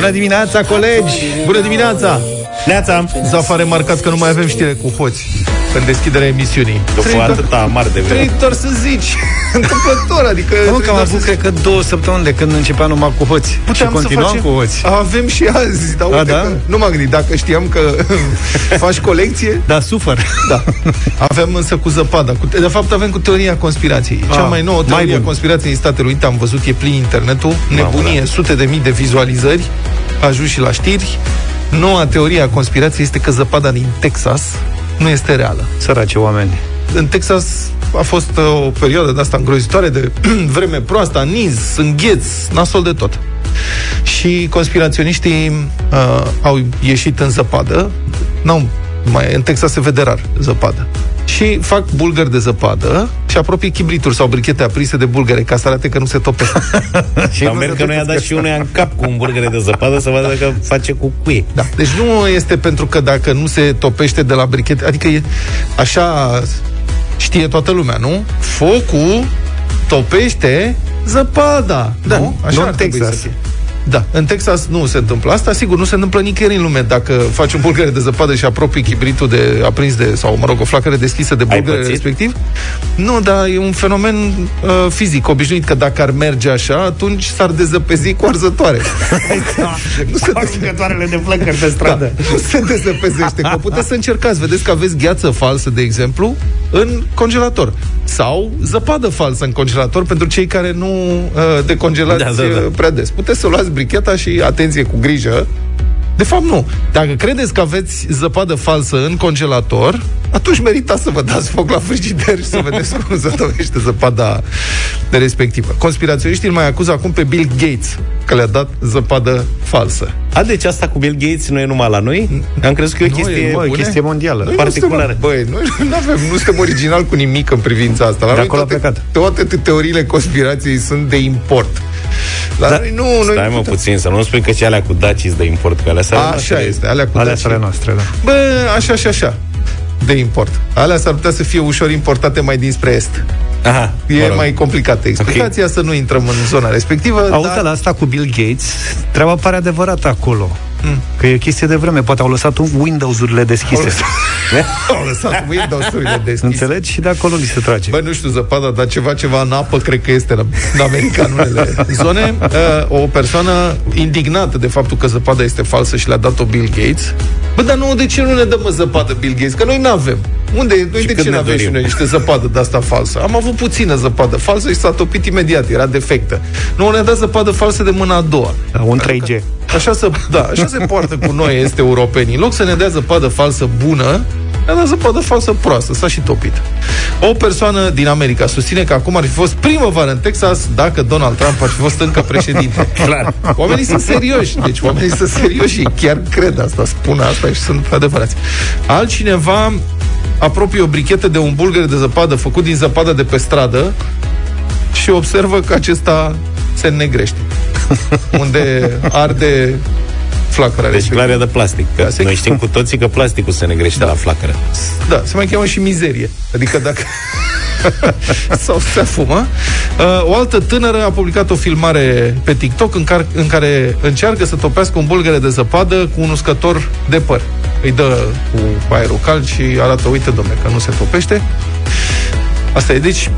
Bună dimineața, colegi! Bună dimineața! Neața! Zafa a remarcat că nu mai avem știre cu hoți în deschiderea emisiunii. După atâta amar de vreme. Trebuie doar să zici. Întâmplător, adică... Nu, că am avut, cred că, două săptămâni de când începea numai cu hoți. Puteam și continuam să facem... cu hoți. Avem și azi, dar uite da? că nu m-am gândit. Dacă știam că faci colecție... Da, sufăr. Da. Avem însă cu zăpada. Cu, de fapt, avem cu teoria conspirației. Cea Ah, mai nouă mai teoria bun. conspirației în Statele Unite, am văzut, e plin internetul, nebunie, da. sute de mii de vizualizări, a ajuns și la știri. Noua teorie a conspirației este că zăpada din Texas nu este reală. Săraci oameni. În Texas a fost uh, o perioadă de asta îngrozitoare de vreme proastă, niz, îngheț, nasol de tot. Și conspiraționiștii uh, au ieșit în zăpadă. N-au, mai, în Texas se vede rar zăpadă. Și fac bulgări de zăpadă și apropie chibrituri sau brichete aprinse de bulgăre ca să arate că nu se topește. și Dar merg că nu i-a dat și unuia în cap cu un burgere de zăpadă să vadă că face cu cuie. Da. Deci nu este pentru că dacă nu se topește de la brichete, adică e așa știe toată lumea, nu? Focul topește zăpada. Da, nu? nu Așa în ar trebui Texas. să fie. Da, în Texas nu se întâmplă asta, sigur, nu se întâmplă nicăieri în lume dacă faci un bulgăre de zăpadă și apropii chibritul de aprins de, sau, mă rog, o flacără deschisă de Ai bulgăre pățit? respectiv. Nu, dar e un fenomen uh, fizic obișnuit, că dacă ar merge așa, atunci s-ar dezăpezi cu arzătoare. nu se Aruncătoarele de flăcări pe da, nu se dezăpezește. Că puteți să încercați. Vedeți că aveți gheață falsă, de exemplu, în congelator. Sau zăpadă falsă în congelator pentru cei care nu uh, decongelați Da, da, da. uh, prea des. Puteți să luați bricheta și, atenție, cu grijă, de fapt, nu. Dacă credeți că aveți zăpadă falsă în congelator, atunci meritați să vă dați foc la frigider și să vedeți cum se tovește zăpada respectivă. Conspiraționiștii îl mai acuză acum pe Bill Gates că le-a dat zăpadă falsă. A, deci asta cu Bill Gates nu e numai la noi? Am crezut că e o Nu, chestie... e, Bă, bune? chestie mondială. Noi particulară. Nu suntem, băi, noi nu, avem, nu suntem original cu nimic în privința asta. La De noi acolo a toate, plecat. toate teoriile conspirației sunt de import. La Da, noi nu, noi Stai nu mă putem. puțin, să nu spui că și alea cu Dacis de import, că alea sunt ale A, noastre. Așa este, alea cu Alea Daci. ale noastre, da. Bă, așa și așa de import. Alea s-ar putea să fie ușor importate mai dinspre est. Aha, E mă rog. mai complicată explicația, să nu intrăm în zona respectivă. Auzi, dar... dar la asta cu Bill Gates, treaba pare adevărată acolo. Mm. Că e chestie de vreme. Poate au lăsat Windows-urile deschise. Au lăsat Windows-urile deschise. Înțelegi? Și de acolo li se trage. Bă, nu știu zăpada, dar ceva, ceva în apă, cred că este în, în America, în unele zone. Uh, o persoană indignată de faptul că zăpada este falsă și le-a dat-o Bill Gates. Bă, dar nu, de ce nu ne dăm mă zăpadă Bill Gates? Că noi nu avem. Unde, noi Și de când ce ne nu avem și dorim? noi niște zăpadă de asta falsă? Am avut puțină zăpadă falsă și s-a topit imediat, era defectă. Nu ne-a dat zăpadă falsă de mâna a doua. Da, un 3G. Așa se, da, așa se poartă cu noi, este europenii. În loc să ne dea zăpadă falsă bună, ne-a dat zăpadă falsă proastă, s-a și topit. O persoană din America susține că acum ar fi fost primăvară în Texas dacă Donald Trump ar fi fost încă președinte. Clar. Oamenii sunt serioși, deci oamenii sunt serioși și chiar cred asta, spun asta și sunt adevărați. Altcineva apropie o brichetă de un bulgăre de zăpadă făcut din zăpadă de pe stradă și observă că acesta se înnegrește. Unde arde flacăra Deci respectivă. clar e de plastic. Că Da, se- noi știm cu toții că plasticul se negrește la flacără. Da, se mai cheamă și mizerie. Adică dacă... sau se fumă. Uh, o altă tânără a publicat o filmare pe TikTok în, car- în care încearcă să topească un bulgăre de zăpadă cu un uscător de păr. Îi dă cu aerul cald și arată, uite, domne, că nu se topește. Asta e, deci,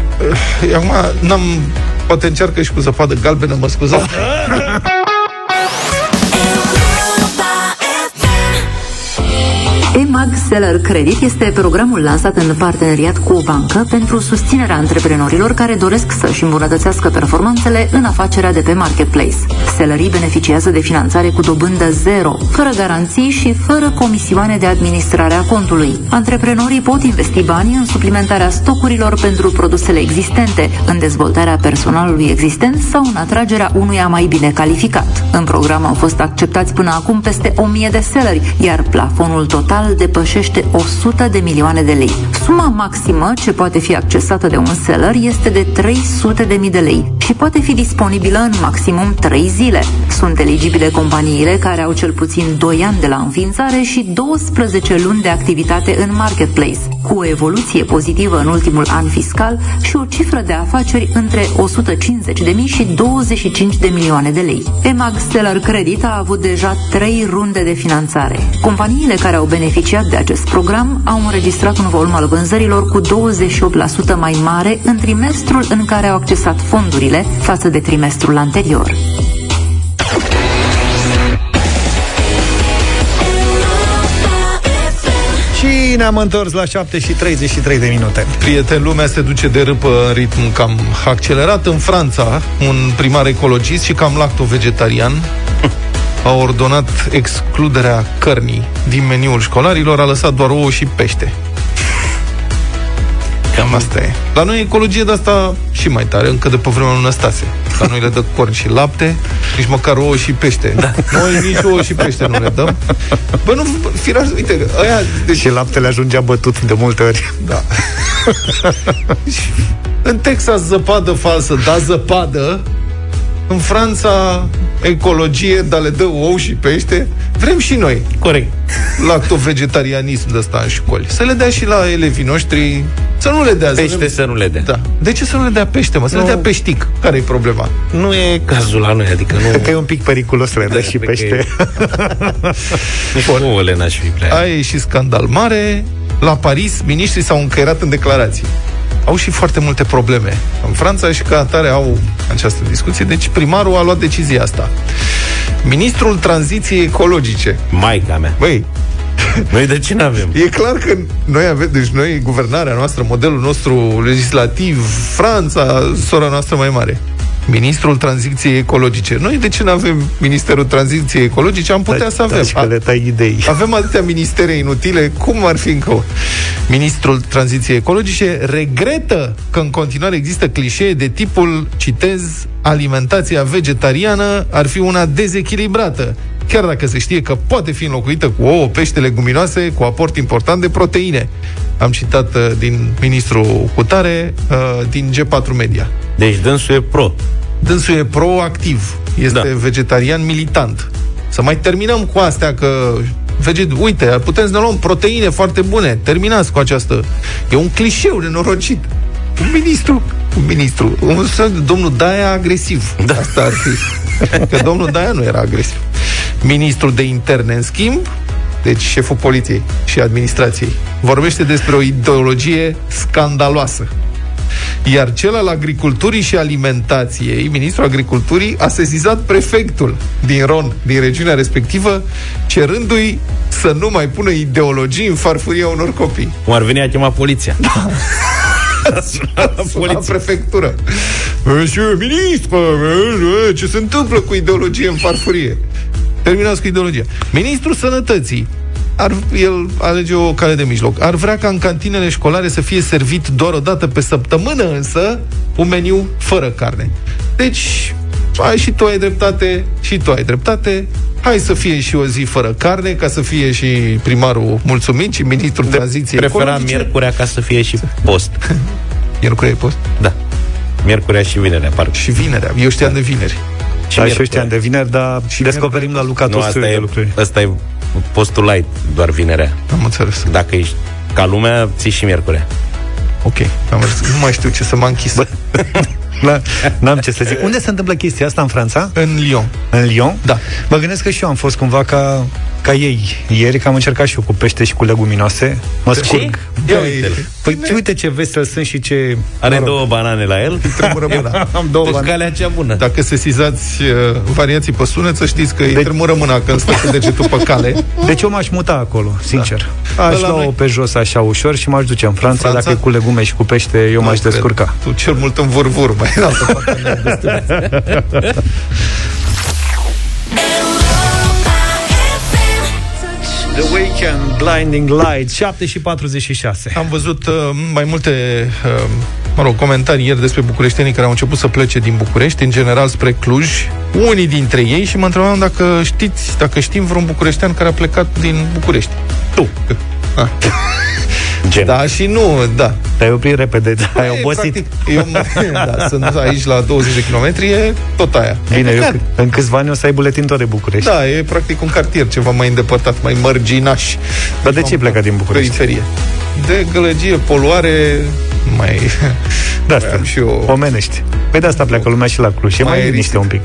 uh, acum n-am, poate încearcă și cu zăpadă galbenă, mă scuzați. EMAG Seller Credit este programul lansat în parteneriat cu o bancă pentru susținerea antreprenorilor care doresc să-și îmbunătățească performanțele în afacerea de pe marketplace. Sellerii beneficiază de finanțare cu dobândă zero, fără garanții și fără comisioane de administrare a contului. Antreprenorii pot investi banii în suplimentarea stocurilor pentru produsele existente, în dezvoltarea personalului existent sau în atragerea unuia mai bine calificat. În program au fost acceptați până acum peste 1000 de selleri, iar plafonul total de depășește 100 de milioane de lei. Suma maximă ce poate fi accesată de un seller este de 300 de mii de lei și poate fi disponibilă în maximum 3 zile. Sunt eligibile companiile care au cel puțin 2 ani de la înființare și 12 luni de activitate în marketplace, cu o evoluție pozitivă în ultimul an fiscal și o cifră de afaceri între 150 de mii și 25 de milioane de lei. EMAG Stellar Credit a avut deja 3 runde de finanțare. Companiile care au beneficiat de acest program au înregistrat un volum al vânzărilor cu 28% mai mare în trimestrul în care au accesat fondurile față de trimestrul anterior. Și ne-am întors la 7 și 33 de minute. Prieten, lumea se duce de râpă în ritm cam accelerat. În Franța, un primar ecologist și cam lacto-vegetarian a ordonat excluderea cărnii din meniul școlarilor, a lăsat doar ouă și pește. Cam asta e. La noi ecologie de asta și mai tare, încă de pe vremea lui Năstase. La noi le dă corn și lapte, nici măcar ouă și pește. Da. Noi nici ouă și pește nu le dăm. Bă, nu, firar, uite, aia... Deci... Și laptele ajungea bătut de multe ori. Da. în Texas zăpadă falsă, da zăpadă, în Franța ecologie, dar le dă ou și pește. Vrem și noi. Corect. Lacto-vegetarianism de ăsta în școli. Să le dea și la elevii noștri să nu le dea. Pește să, să nu le dea. Da. De ce să nu le dea pește, mă? Să nu. le dea peștic. Care e problema? Nu e cazul la noi, adică nu... Că e un pic periculos să le dea și pește. Nu le n-aș fi prea. Aia e și scandal mare. La Paris, miniștrii s-au încăierat în declarații au și foarte multe probleme în Franța și ca atare au această discuție. Deci primarul a luat decizia asta. Ministrul tranziției ecologice. Maica mea. Băi, noi de ce avem? E clar că noi avem, deci noi, guvernarea noastră, modelul nostru legislativ, Franța, sora noastră mai mare ministrul tranziției ecologice. Noi de ce nu avem Ministerul Tranziției Ecologice? Am putea da, să avem. Da, le tai idei. Avem atâtea ministere inutile, cum ar fi încă Ministrul Tranziției Ecologice regretă că în continuare există clișee de tipul, citez, alimentația vegetariană ar fi una dezechilibrată chiar dacă se știe că poate fi înlocuită cu ouă, pește, leguminoase, cu aport important de proteine. Am citat uh, din ministrul Cutare, uh, din G4 Media. Deci dânsul e pro. Dânsul e pro-activ. Este da. vegetarian militant. Să mai terminăm cu astea că veget... uite, putem să ne luăm proteine foarte bune. Terminați cu această... E un clișeu nenorocit. Un ministru, un ministru, un domnul Daia agresiv. Da. Asta ar fi. Că domnul Daia nu era agresiv. Ministrul de interne, în schimb, deci șeful poliției și administrației, vorbește despre o ideologie scandaloasă. Iar cel al agriculturii și alimentației, ministrul agriculturii, a sesizat prefectul din Ron, din regiunea respectivă, cerându-i să nu mai pună ideologii în farfuria unor copii. Cum ar veni a chema poliția. Da. la prefectură. Monsieur ministru, ce se întâmplă cu ideologie în farfurie? Terminați cu ideologia. Ministrul Sănătății ar, el alege o cale de mijloc. Ar vrea ca în cantinele școlare să fie servit doar o dată pe săptămână, însă, un meniu fără carne. Deci, ai și tu ai dreptate, și tu ai dreptate. Hai să fie și o zi fără carne, ca să fie și primarul mulțumit și ministrul de tranziției Prefera ecologice. miercurea ca să fie și post. miercurea e post? Da. Miercurea și vinerea, parcă. Și vinerea. Eu știam da. de vineri. Și da, și eu știam de vineri, dar și descoperim la Luca nu, asta e, lucruri. Asta e postul light, doar vinerea. Am înțeles. Dacă ești ca lumea, ții și miercurea. Ok, am Nu mai știu ce să mă închis. N-am ce să zic. Unde se întâmplă chestia asta în Franța? În Lyon. În Lyon? Da. Mă gândesc că și eu am fost cumva ca ca ei ieri, că am încercat și eu cu pește și cu leguminoase. Mă scurg. Ia uite Păi Bine. uite ce vesel sunt și ce... Are mă rog. două banane la el. Tremură mâna. am două deci banane. calea cea bună. Dacă se sizați uh, variații pe sunet, să știți că de... îi deci- tremură mâna când stă cu degetul pe cale. Deci eu m-aș muta acolo, sincer. Da. Aș lua-o pe jos așa ușor și m-aș duce în Franța. Franța? Dacă e cu legume și cu pește, eu nu m-aș cred. descurca. Tu cel mult în vârvur, mai în altă parte. The Weekend, Blinding Light, 7 și 46. Am văzut uh, mai multe uh, mă rog, comentarii ieri despre bucureștenii care au început să plece din București, în general spre Cluj, unii dintre ei și mă întrebam dacă știți, dacă știm vreun bucureștean care a plecat din București. Tu. Ah. Gen. Da și nu, da. Te-ai oprit repede, da, ai obosit. Practic, eu, da, sunt aici la 20 de kilometri, e tot aia. Bine, eu, în câțiva ani o să ai buletin tot de București. Da, e practic un cartier ceva mai îndepărtat, mai mărginaș. Dar de ce ai plecat din București? Periferie. De gălăgie, poluare, mai... De asta, și eu... omenești. Păi de asta pleacă lumea și la Cluj. E mai, mai liniște un pic.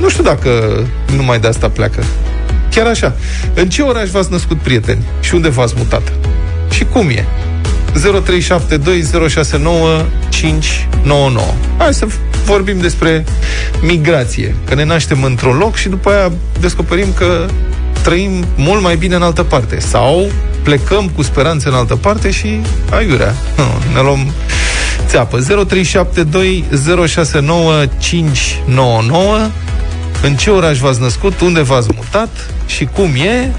Nu știu dacă numai de asta pleacă. Chiar așa. În ce oraș v-ați născut prieteni? Și unde v-ați mutat? Și cum e? 0372069599. Hai să vorbim despre migrație. Că ne naștem într-un loc și după aia descoperim că trăim mult mai bine în altă parte. Sau plecăm cu speranțe în altă parte și aiurea. Ne luăm țeapă. 0372069599 În ce oraș v-ați născut? Unde v-ați mutat? Și cum e?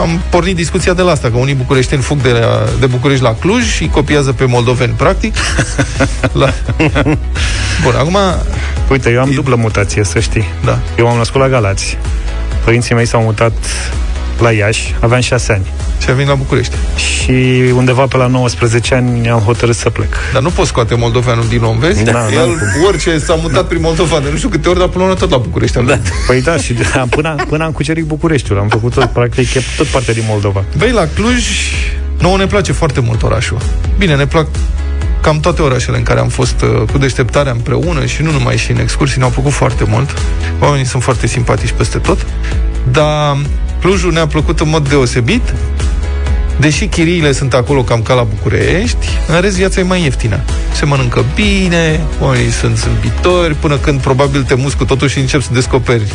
Am pornit discuția de la asta, că unii bucureșteni fug de, la, de București la Cluj și copiază pe moldoveni, practic. la... Bun, acum... Uite, eu am e... dublă mutație, să știi. Da. Eu am născut la Galați. Părinții mei s-au mutat la Iași, aveam șase ani. Și a venit la București. Și undeva pe la 19 ani am hotărât să plec. Dar nu poți scoate moldoveanul din om, vezi? Da, El, da. orice s-a mutat da. prin Moldova, de nu știu câte ori, dar până la tot la București. Da. Păi da, și până, până am cucerit Bucureștiul, am făcut tot, practic, e tot parte din Moldova. Băi, la Cluj, nouă ne place foarte mult orașul. Bine, ne plac cam toate orașele în care am fost uh, cu deșteptarea împreună și nu numai și în excursii, ne-au plăcut foarte mult. Oamenii sunt foarte simpatici peste tot. Dar Clujul ne-a plăcut în mod deosebit, deși chiriile sunt acolo cam ca la București, în rest viața e mai ieftină. Se mănâncă bine, oamenii sunt zâmbitori, până când probabil te muscu totuși începi să descoperi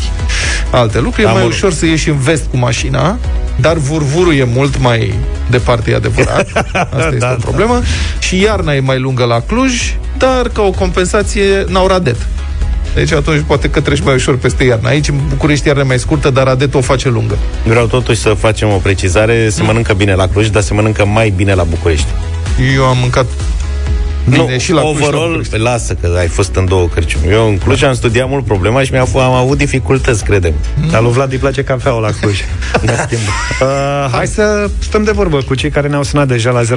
alte lucruri. E mai mult. ușor să ieși în vest cu mașina, dar vurvurul e mult mai departe, e adevărat. Asta este da, o problemă. Da. Și iarna e mai lungă la Cluj, dar ca o compensație n-au radet. Deci atunci poate că treci mai ușor peste iarna. Aici, în București, iarna mai scurtă, dar Adet o face lungă. Vreau totuși să facem o precizare. Se mm. mănâncă bine la Cluj, dar se mănâncă mai bine la București. Eu am mâncat Bine, nu, și la overall, Cluj, la lasă că ai fost în două cărciumi. Eu în Cluj am studiat mult problema și mi-am am avut dificultăți, credem. Mm. Dar lui Vlad îi place cafeaua la Cluj. uh, hai să stăm de vorbă cu cei care ne-au sunat deja la 0372069599.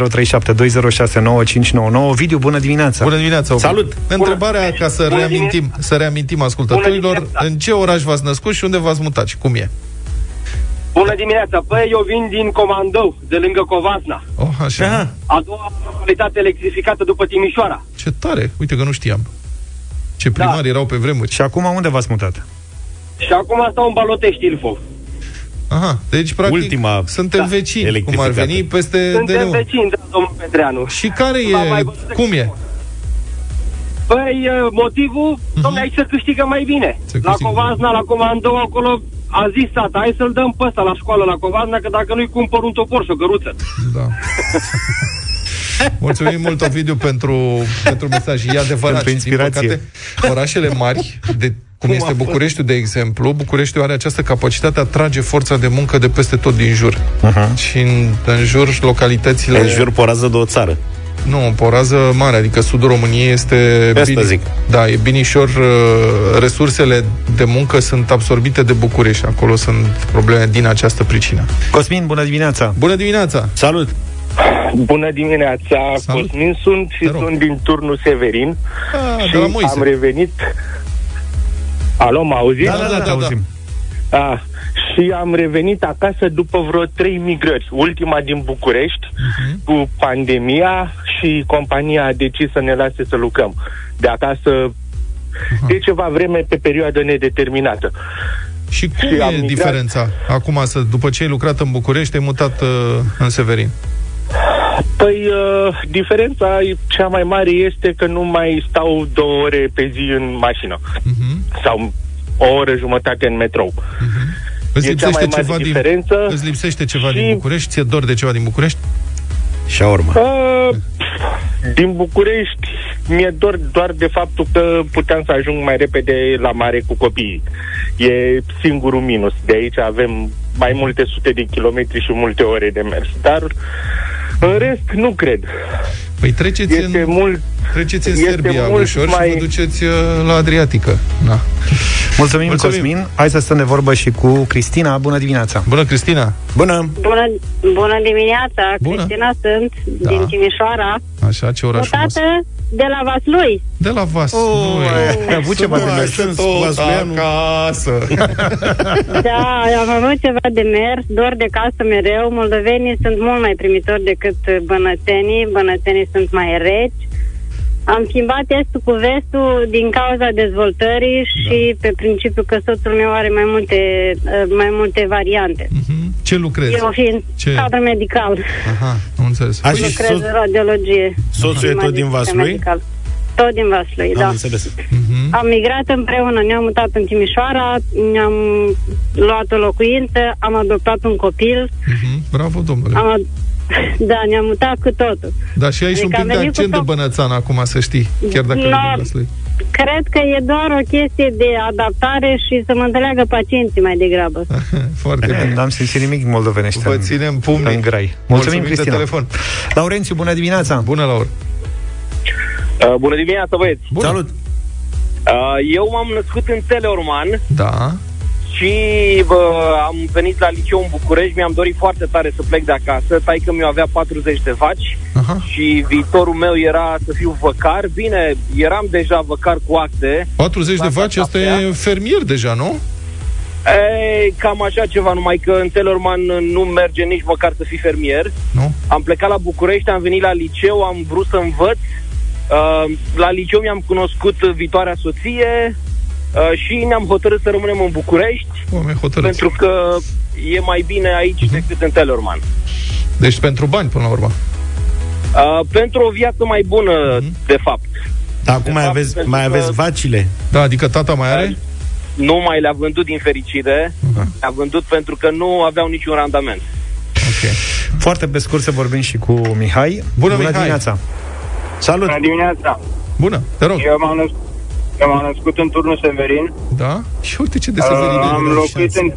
Video, bună dimineața! Bună dimineața! Salut! Întrebarea bună. ca să bună reamintim, să reamintim ascultătorilor, în ce oraș v-ați născut și unde v-ați mutat și cum e? Bună dimineața! Păi, eu vin din Comandou, de lângă Covasna. Oh, așa. A doua localitate electrificată după Timișoara. Ce tare! Uite că nu știam. Ce da. primari da. erau pe vremuri. Și acum unde v-ați mutat? Și acum stau în Balotești, Ilfov. Aha, deci practic Ultima suntem da. vecini, cum ar veni, peste Suntem DNU. vecini, da, domnul Petreanu. Și care e, cum e? Păi, motivul, uh-huh. domnule, aici se câștigă mai bine. Se câștigă. La Covasna, la Comandou, acolo a zis tata, hai să-l dăm pe ăsta la școală la Covazna, că dacă nu-i cumpăr un topor și o căruță. Da. Mulțumim mult, Ovidiu, pentru, pentru mesaj. E adevărat. Pentru inspirație. Din păcate, orașele mari, de, cum, cum este Bucureștiul, de exemplu, Bucureștiul are această capacitate a trage forța de muncă de peste tot din jur. Uh-huh. Și în, în jur, localitățile... În jur porază de o țară. Nu, o rază mare, adică sudul României este... Pe bine, zic. Da, e binișor, uh, resursele de muncă sunt absorbite de București, acolo sunt probleme din această pricină. Cosmin, bună dimineața! Bună dimineața! Salut! Bună dimineața, Salut. Cosmin sunt și sunt din turnul Severin A, și de la am revenit... Alo, mă auziți? Da, da, da, da, da. auzim. A, și am revenit acasă după vreo trei migrări. Ultima din București, uh-huh. cu pandemia și compania a decis să ne lase să lucrăm de acasă uh-huh. de ceva vreme pe perioadă nedeterminată. Și cum și e migrat... diferența acum, să, după ce ai lucrat în București, ai mutat uh, în Severin? Păi, uh, diferența cea mai mare este că nu mai stau două ore pe zi în mașină. Uh-huh. Sau o oră jumătate în metrou. Uh-huh. Îți lipsește, ceva din, îți lipsește ceva și... din București? Ți-e dor de ceva din București? Și urmă. Uh, din București mi-e dor doar de faptul că puteam să ajung mai repede la mare cu copiii. E singurul minus. De aici avem mai multe sute de kilometri și multe ore de mers. Dar în rest, nu cred. Păi treceți este în... mult Treceți în Serbia ușor mai... și vă duceți uh, la Adriatică. Na. Mulțumim, Mulțumim, Cosmin. Hai să stăm de vorbă și cu Cristina. Bună dimineața! Bună, Cristina! Bună! Bună, bună dimineața! Bună. Cristina sunt, da. din Timișoara. Așa, ce oraș frumos. De la Vaslui. De la Vaslui. Oh, ai avut ceva de mers tot acasă. da, am avut ceva de mers, dor de casă mereu. Moldovenii sunt mult mai primitori decât bănătenii. Bănătenii sunt mai reci. Am schimbat estul cu vestul din cauza dezvoltării da. și pe principiu că soțul meu are mai multe, mai multe variante. Uh-huh. Ce lucrezi? Eu fiind Ce? cadru medical. Aha, am înțeles. Așa lucrez soț- în radiologie. Soțul e tot din Vaslui? Medical. Tot din Vaslui, da. Înțeles. Uh-huh. Am migrat împreună, ne-am mutat în Timișoara, ne-am luat o locuință, am adoptat un copil. Uh-huh. Bravo, domnule. Am ad- da, ne-am mutat cu totul. Da, și aici adică un pic de accent de bănățan acum, să știi, chiar dacă no, e Cred că e doar o chestie de adaptare și să mă înțeleagă pacienții mai degrabă. Foarte bine. N-am simțit nimic moldovenește Vă ținem pumnii. În grai. Mulțumim, Mulțumim Cristina. telefon. Laurențiu, bună dimineața! Bună, Laur! Uh, bună dimineața, băieți! Bună. Salut! Uh, eu m-am născut în Teleorman. Da. Și bă, am venit la liceu în București, mi-am dorit foarte tare să plec de acasă, taică mi avea 40 de vaci Aha. și viitorul meu era să fiu văcar. Bine, eram deja văcar cu acte. 40 de vaci, asta e fermier deja, nu? E, cam așa ceva, numai că în Telorman nu merge nici măcar să fii fermier. Nu? Am plecat la București, am venit la liceu, am vrut să învăț. Uh, la liceu mi-am cunoscut viitoarea soție, Uh, și ne-am hotărât să rămânem în București pentru că e mai bine aici uh-huh. decât în Telorman. Deci pentru bani, până la urmă? Uh, pentru o viață mai bună, uh-huh. de fapt. Dar acum mai, fapt, aveți, mai aveți vacile? Da, adică tata mai are? Nu mai le-a vândut din fericire. Uh-huh. Le-a vândut pentru că nu aveau niciun randament. Ok. Foarte pe scurt să vorbim și cu Mihai. Bună, Bună Mihai. dimineața! Salut! Bună dimineața! Bună, te rog! Eu m-am născut Că m-am născut în turnul Severin. Da? Și uite ce de Severin uh, am locuit în,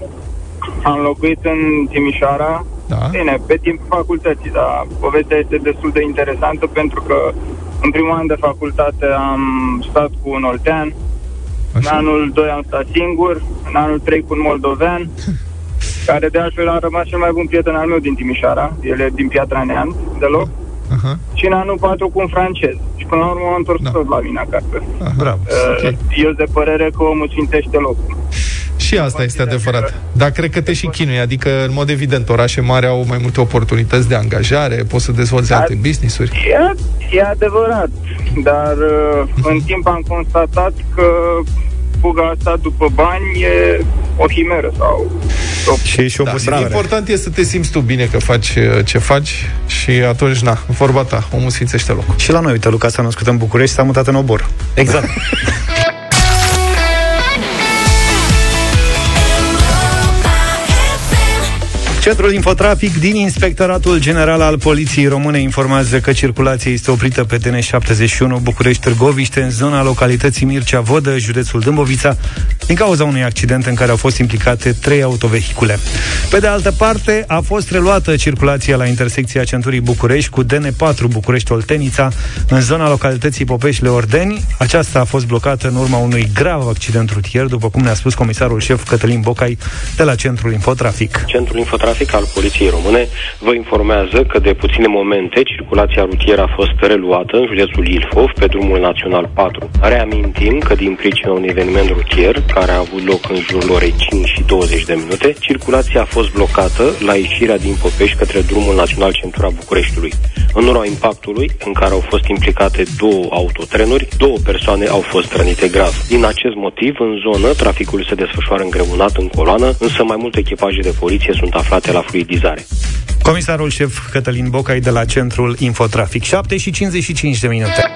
am locuit în Timișoara. Da. Bine, pe timpul facultății, dar povestea este destul de interesantă pentru că în primul an de facultate am stat cu un oltean, Așa. în anul 2 am stat singur, în anul 3 cu un moldovean, care de altfel a rămas cel mai bun prieten al meu din Timișoara, el e din Piatra Neamț, deloc. Uh-huh. Și în anul 4 cu un francez. Și până la urmă am întors da. tot la mine acasă. Uh, bravo. Uh, okay. Eu de părere că omul sfintește locul. Și asta este adevărat. Dar cred că te și chinui. Adică, în mod evident, orașe mari au mai multe oportunități de angajare, poți să dezvolți dar, alte business-uri. E, e adevărat. Dar uh, în timp am constatat că fuga asta după bani e o himeră sau... O... Și, și o da, Important e să te simți tu bine că faci uh, ce faci și atunci, na, vorba ta, omul sfințește locul. Și la noi, uite, Luca s-a născut în București, s-a mutat în Obor. Exact. Centrul Infotrafic din Inspectoratul General al Poliției Române informează că circulația este oprită pe DN71 București-Târgoviște în zona localității Mircea Vodă, județul Dâmbovița, din cauza unui accident în care au fost implicate trei autovehicule. Pe de altă parte, a fost reluată circulația la intersecția centurii București cu DN4 București-Oltenița în zona localității Popeșle-Ordeni. Aceasta a fost blocată în urma unui grav accident rutier, după cum ne-a spus comisarul șef Cătălin Bocai de la Centrul Infotrafic. Centrul Infotrafic trafic al Poliției Române vă informează că de puține momente circulația rutieră a fost reluată în județul Ilfov pe drumul național 4. Reamintim că din pricina unui eveniment rutier care a avut loc în jurul orei 5 și 20 de minute, circulația a fost blocată la ieșirea din Popești către drumul național centura Bucureștiului. În urma impactului, în care au fost implicate două autotrenuri, două persoane au fost rănite grav. Din acest motiv, în zonă, traficul se desfășoară îngreunat în coloană, însă mai multe echipaje de poliție sunt aflate aflate la fluidizare. Comisarul șef Cătălin Bocai de la Centrul Infotrafic. 7 și 55 de minute.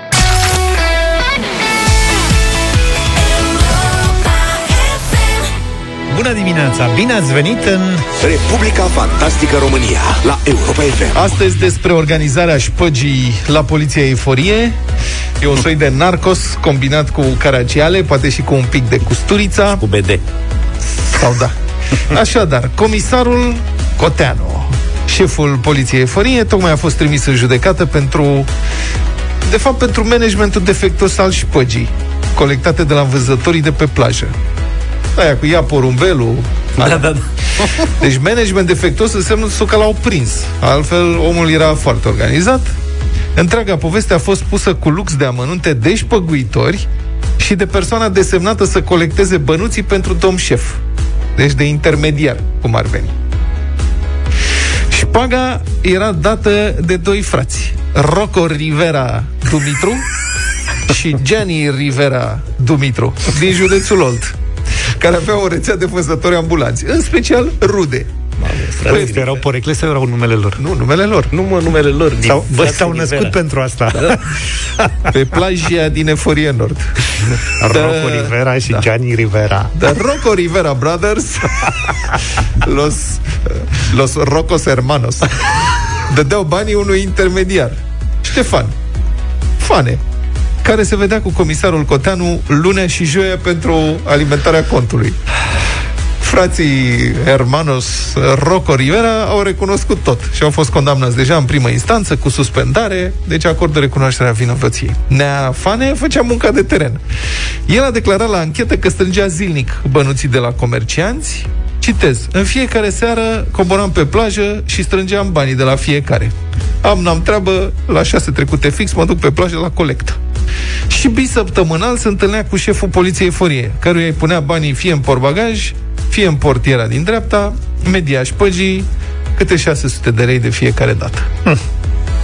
Bună dimineața! Bine ați venit în Republica Fantastică România la Europa FM. Astăzi despre organizarea șpăgii la Poliția Eiforie. E o soi de narcos combinat cu caragiale, poate și cu un pic de custurița. Cu BD. Sau da. Așadar, comisarul Coteanu, șeful poliției Forie, tocmai a fost trimis în judecată pentru de fapt pentru managementul defectos al șpăgii, colectate de la vânzătorii de pe plajă. Aia cu ia porumbelul. Da, da, da. Deci management defectos înseamnă că l-au prins. Altfel, omul era foarte organizat. Întreaga poveste a fost pusă cu lux de amănunte de șpăguitori și de persoana desemnată să colecteze bănuții pentru domn șef. Deci de intermediar, cum ar veni. Și paga era dată de doi frați. Rocco Rivera Dumitru și Gianni Rivera Dumitru, din județul Olt, care avea o rețea de vânzători ambulanți, în special rude. Păi, erau porecle sau erau numele lor? Nu, numele lor. Nu, mă, numele lor. Din sau, bă, s-au născut Rivera. pentru asta. Da. Pe plaja din Eforie Nord. Da, Rocco Rivera și da. Gianni Rivera. Da, Rocco Rivera Brothers. los, los Rocos Hermanos. Dădeau banii unui intermediar. Ștefan. Fane care se vedea cu comisarul Coteanu lunea și joia pentru alimentarea contului frații Hermanos Rocco Rivera au recunoscut tot și au fost condamnați deja în primă instanță cu suspendare, deci acordă recunoașterea vinovăției. Nea Fane făcea munca de teren. El a declarat la anchetă că strângea zilnic bănuții de la comercianți, Citez, în fiecare seară coboram pe plajă și strângeam banii de la fiecare. Am, n-am treabă, la șase trecute fix, mă duc pe plajă la colectă. Și bisăptămânal se întâlnea cu șeful poliției Forie, căruia îi punea banii fie în porbagaj, fie în portiera din dreapta, mediaș păgii, câte 600 de lei de fiecare dată. Hm.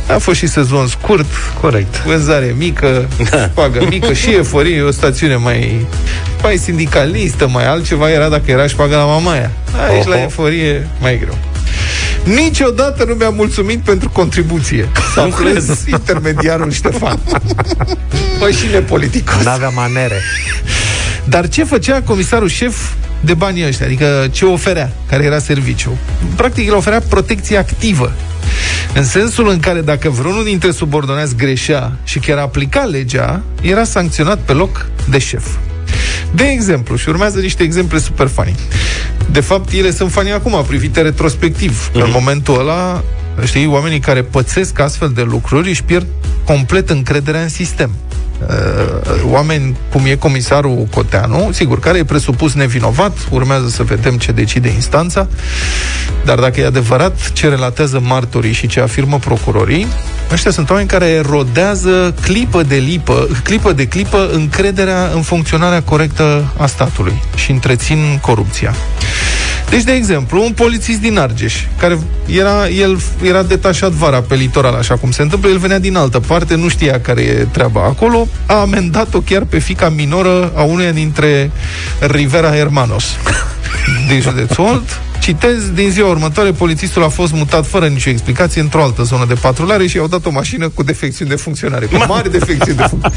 A fost și sezon scurt, corect. Vânzare mică, da. pagă mică și eforie, o stațiune mai, mai sindicalistă, mai altceva era dacă era și șpagă la mamaia. Aici Oho. la eforie mai greu. Niciodată nu mi-a mulțumit pentru contribuție. S-a plâns intermediarul Ștefan. Păi și nepoliticos. N-avea manere. Dar ce făcea comisarul șef de banii ăștia? Adică ce oferea, care era serviciu? Practic, el oferea protecție activă. În sensul în care dacă vreunul dintre subordonați greșea și chiar aplica legea, era sancționat pe loc de șef. De exemplu, și urmează niște exemple super funny. De fapt, ele sunt funny acum, privite retrospectiv. Mm-hmm. În momentul ăla, știi, oamenii care pățesc astfel de lucruri își pierd complet încrederea în sistem uh, oameni cum e comisarul Coteanu, sigur, care e presupus nevinovat, urmează să vedem ce decide instanța, dar dacă e adevărat ce relatează martorii și ce afirmă procurorii, ăștia sunt oameni care rodează clipă de lipă, clipă de clipă încrederea în funcționarea corectă a statului și întrețin corupția. Deci, de exemplu, un polițist din Argeș, care era, el era detașat vara pe litoral, așa cum se întâmplă, el venea din altă parte, nu știa care e treaba. Acolo, a amendat-o chiar pe fica minoră a uneia dintre Rivera Hermanos. Din județul Olt, Citez, din ziua următoare, polițistul a fost mutat fără nicio explicație într-o altă zonă de patrulare și i-au dat o mașină cu defecțiuni de funcționare, cu mari defecțiuni de funcționare.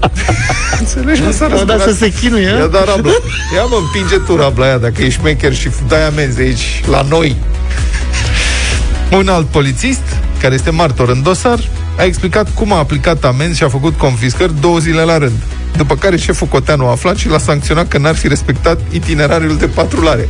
Înțelegi? S-a dat să se chinuie. Ia da rabla. Ia mă, împinge tu rabla aia, dacă ești mecher și dai amenzi aici, la noi. Un alt polițist, care este martor în dosar, a explicat cum a aplicat amenzi și a făcut confiscări două zile la rând. După care șeful Coteanu a aflat și l-a sancționat că n-ar fi respectat itinerariul de patrulare.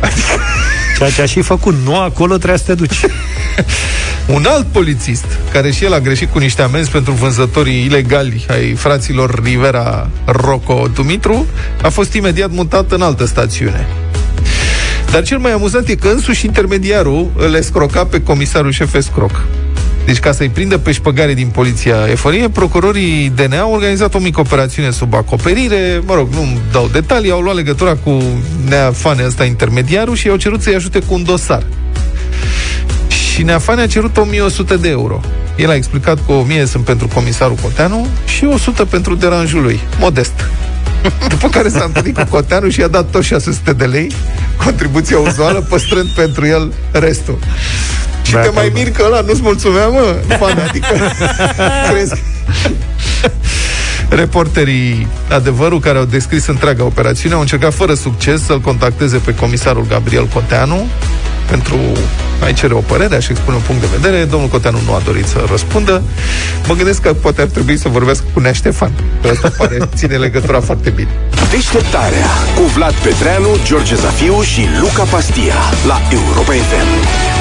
Adică... Ceea ce a și făcut. Nu acolo trebuie să te duci. Un alt polițist, care și el a greșit cu niște amenzi pentru vânzătorii ilegali ai fraților Rivera Rocco Dumitru, a fost imediat mutat în altă stațiune. Dar cel mai amuzant e că însuși intermediarul îl escroca pe comisarul șef escroc. Deci ca să-i prindă pe șpăgare din poliția eforie, procurorii DNA au organizat o mică operațiune sub acoperire, mă rog, nu dau detalii, au luat legătura cu Neafane ăsta intermediarul și i-au cerut să-i ajute cu un dosar. Și Neafane a cerut 1100 de euro. El a explicat că 1000 sunt pentru comisarul Coteanu și 100 pentru deranjul lui. Modest. După care s-a întâlnit cu Coteanu și i-a dat tot 600 de lei, contribuția uzuală, păstrând pentru el restul. Și te mai mir că ăla nu-ți mulțumea, mă, fanatică. Crezi? Reporterii Adevărul, care au descris întreaga operațiune, au încercat fără succes să-l contacteze pe comisarul Gabriel Coteanu pentru a-i cere o părere, a-și expune un punct de vedere. Domnul Coteanu nu a dorit să răspundă. Mă gândesc că poate ar trebui să vorbească cu Nea Ștefan. Că asta pare, ține legătura foarte bine. Deșteptarea cu Vlad Petreanu, George Zafiu și Luca Pastia la Europa FM.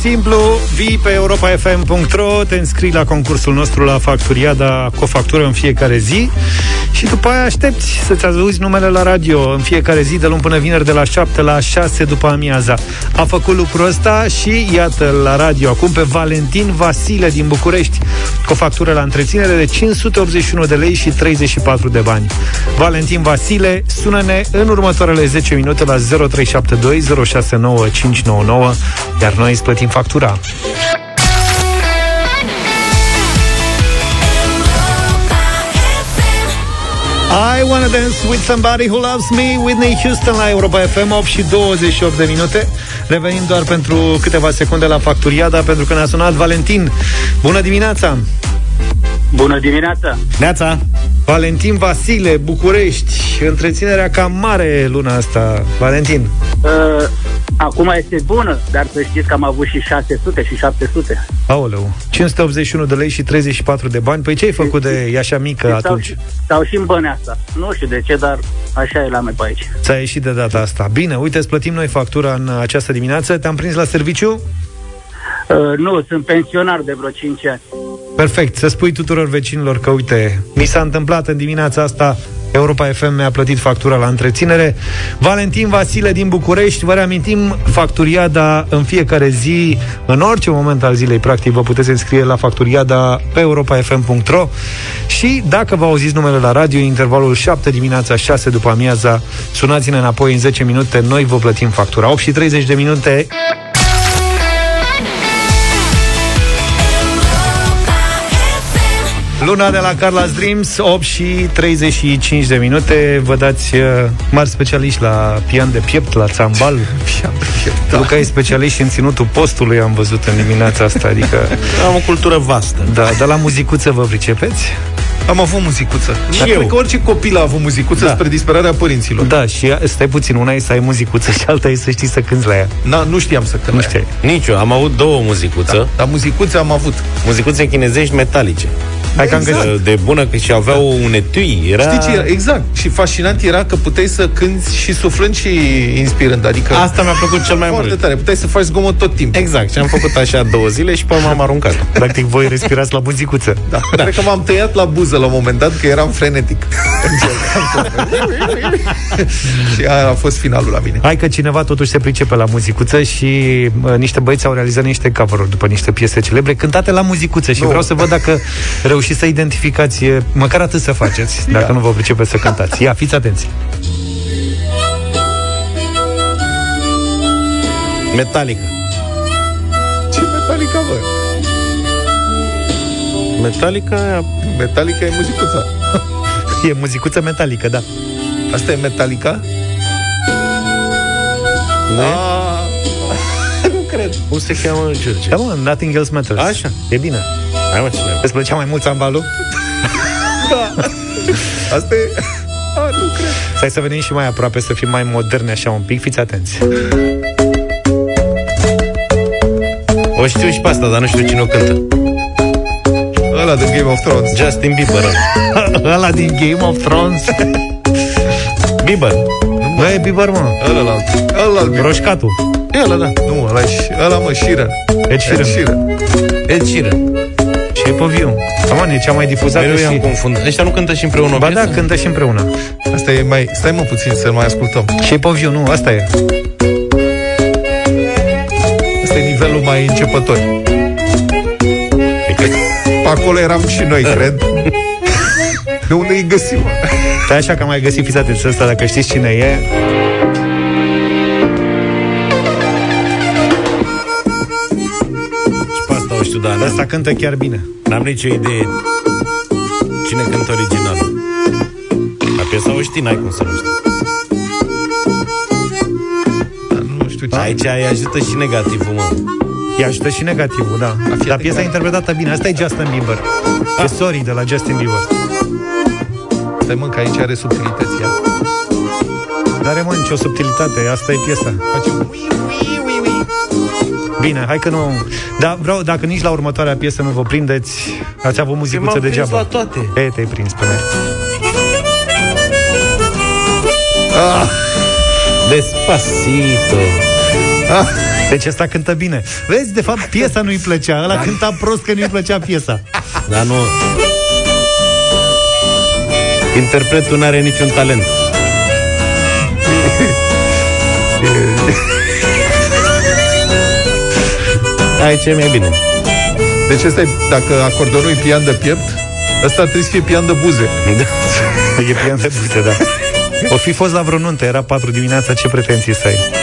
Simplu, vii pe europa.fm.ro, te înscrii la concursul nostru la Facturiada cu o factură în fiecare zi și după aia aștepți să-ți auzi numele la radio în fiecare zi de luni până vineri de la 7 la 6 după amiaza. A făcut lucrul ăsta și iată la radio acum pe Valentin Vasile din București cu o factură la întreținere de 581 de lei și 34 de bani. Valentin Vasile, sună-ne în următoarele 10 minute la 0372 069599 iar noi îți plătim factura. I wanna dance with somebody who loves me Whitney Houston la Europa FM 8 și 28 de minute Revenim doar pentru câteva secunde la facturiada Pentru că ne-a sunat Valentin Bună dimineața! Bună dimineața! Neața! Valentin Vasile, București. Întreținerea cam mare luna asta. Valentin. Uh, Acum este bună, dar să știți că am avut și 600 și 700 Aoleu, 581 de lei și 34 de bani. Păi ce ai făcut de e așa mică stau atunci? Și, stau și în banii asta Nu știu de ce, dar așa e la mea pe aici. Ți-a ieșit de data asta. Bine, uite, îți plătim noi factura în această dimineață. Te-am prins la serviciu? Uh, nu, sunt pensionar de vreo 5 ani. Perfect, să spui tuturor vecinilor că, uite, mi s-a întâmplat în dimineața asta Europa FM mi-a plătit factura la întreținere. Valentin Vasile din București, vă reamintim, facturiada în fiecare zi, în orice moment al zilei, practic, vă puteți înscrie la facturiada pe europafm.ro și dacă vă auziți numele la radio, intervalul 7 dimineața, 6 după amiaza, sunați-ne înapoi în 10 minute, noi vă plătim factura. 8 și 30 de minute. Luna de la Carla's Dreams, 8 și 35 de minute. Vă dați uh, mari specialiști la pian de piept, la țambal. pian de piept, da. Luca e specialist în ținutul postului, am văzut în dimineața asta. Adică... Am o cultură vastă. Da, dar la muzicuță vă pricepeți? Am avut muzicuță. Și Dar eu. cred că orice copil a avut muzicuță da. spre disperarea părinților. Da, și stai puțin, una e să ai muzicuță și alta e să știi să cânti la ea. Na, nu știam să cânt Nu știai. Nici eu, am avut două muzicuță. Da, dar muzicuțe am avut. Muzicuțe chinezești metalice. Hai exact. că am de bună că și aveau da. un etui. Era... Știi ce era? Exact. Și fascinant era că puteai să cânti și suflând și inspirând. Adică Asta mi-a plăcut cel mai foarte mult. tare. Puteai să faci zgomot tot timpul. Exact. Și am făcut așa două zile și pe m-am aruncat. Practic voi respirați la muzicuță. Da. da. Cred că m-am tăiat la buză la un moment dat că eram frenetic. și aia a fost finalul la mine. Hai că cineva totuși se pricepe la muzicuță și uh, niște băieți au realizat niște cover după niște piese celebre cântate la muzicuță și nu. vreau să văd dacă reușiți să identificați cântați, măcar atât să faceți, dacă Ia. nu vă pricepeți să cântați. Ia, fiți atenți! Metallica. Ce Metallica, bă? Metallica... Metallica e muzicuța. e muzicuță metalică, da. Asta e Metallica? Nu ah. Nu cred. Cum se cheamă, George? Da, mă, Nothing Else Matters. Așa. E bine. Hai mă, cine Îți plăcea mai mult sambalul? da. Asta e... A, nu cred. Stai să venim și mai aproape, să fim mai moderni așa un pic. Fiți atenți. O știu și pe asta, dar nu știu cine o cântă. Ăla din Game of Thrones. Justin Bieber. Ăla din Game of Thrones. Bieber. Nu e Bieber, mă. Ăla la Ăla Bieber. Roșcatul. E ăla, da. Nu, ăla, e, ăla mă, Sheeran. Ed Sheeran. Ed Sheeran. Ed Sheeran. Și Poviu. Aman, e cea mai difuzată Mereu și... i-am confundat. Ăștia nu cântă și împreună Ba da, cântă și împreună. Asta e mai... Stai mă puțin să mai ascultăm. Și Poviu, nu, asta e. Asta e nivelul mai începător. Pe acolo eram și noi, cred. De unde îi găsim? Da, așa că am mai găsit, fiți atenți ăsta, dacă știți cine e. știu, dar... Asta cântă chiar bine. N-am nicio idee cine cântă original. La piesa o știi, n-ai cum să nu știi. Dar nu știu ce. Aici îi ajută și negativul, mă. Îi ajută și negativul, da. Dar piesa e interpretată bine. Asta e Justin Bieber. Ah. E Sorry de la Justin Bieber. Stai mă, că aici are subtilități ea. Dar are mă nicio subtilitate. Asta e piesa. Face Bine, hai că nu... Dar vreau, dacă nici la următoarea piesă nu vă prindeți, ați avut muzicuță degeaba. la toate. E, te-ai prins pe mine. Ah. Despacito. Deci ăsta cântă bine. Vezi, de fapt, piesa nu-i plăcea. Ăla cânta prost că nu-i plăcea piesa. Dar nu... Interpretul nu are niciun talent. Aici e mai bine. Deci ăsta e, dacă acordonul e pian de piept, ăsta trebuie să fie pian de buze. e pian de buze, da. O fi fost la vreo nuntă, era 4 dimineața, ce pretenții să ai?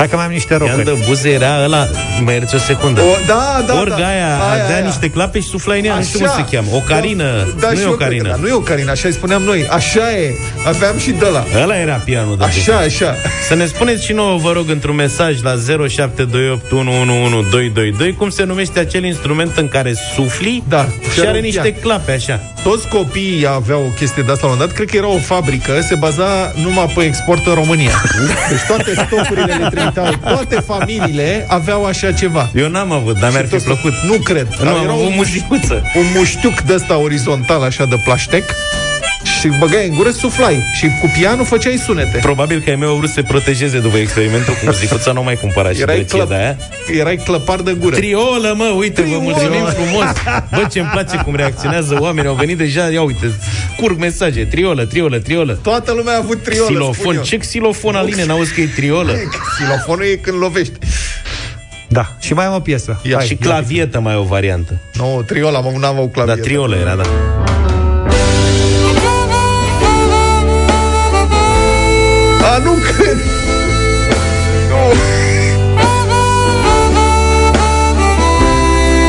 Hai că mai am niște rope. Ian de buze era ăla, mai ierți o secundă. O, da, da, Orga da. aia, Aia, avea aia. niște clape și sufla în ea, nu știu cum Așa. se cheamă. O carină, Da, nu și e eu o cred că carină. Da, nu e o carină, așa îi spuneam noi. Așa e. Aveam și de la. Ăla era pianul de Așa, așa. Să ne spuneți și nouă, vă rog, într-un mesaj la 0728111222 cum se numește acel instrument în care sufli Da, și are are un niște pian. clape așa. Toți copiii aveau o chestie de asta la un moment dat. Cred că era o fabrică, se baza numai pe export în România. Deci toate stocurile le trimiteau, toate familiile aveau așa ceva. Eu n-am avut, dar mi-ar fi toți- plăcut. Nu cred. Nu, Dar am era avut un muzicuță. un muștiuc de ăsta orizontal, așa, de plaștec, și băgai în gură, suflai. Și cu pianul făceai sunete. Probabil că ai meu au vrut să se protejeze după experimentul cu muzicuța, nu mai cumpăra și Erai, drăcie clăp, de aia. erai clăpar de gură. Triolă, mă, uite, vă mulțumim frumos. Bă, ce-mi place cum reacționează oamenii. Au venit deja, ia uite, curg mesaje. Triolă, triolă, triolă. Toată lumea a avut triolă, spun Xilofon. eu. Ce xilofon, Aline? N-auzi că e triolă? Xilofonul e când lovești. Da, și mai am o piesă. Ia, Hai, Și clavietă mai e o variantă. Nu, triola, am n-am avut Da, clavier. triolă era, da. A, nu cred! Nu.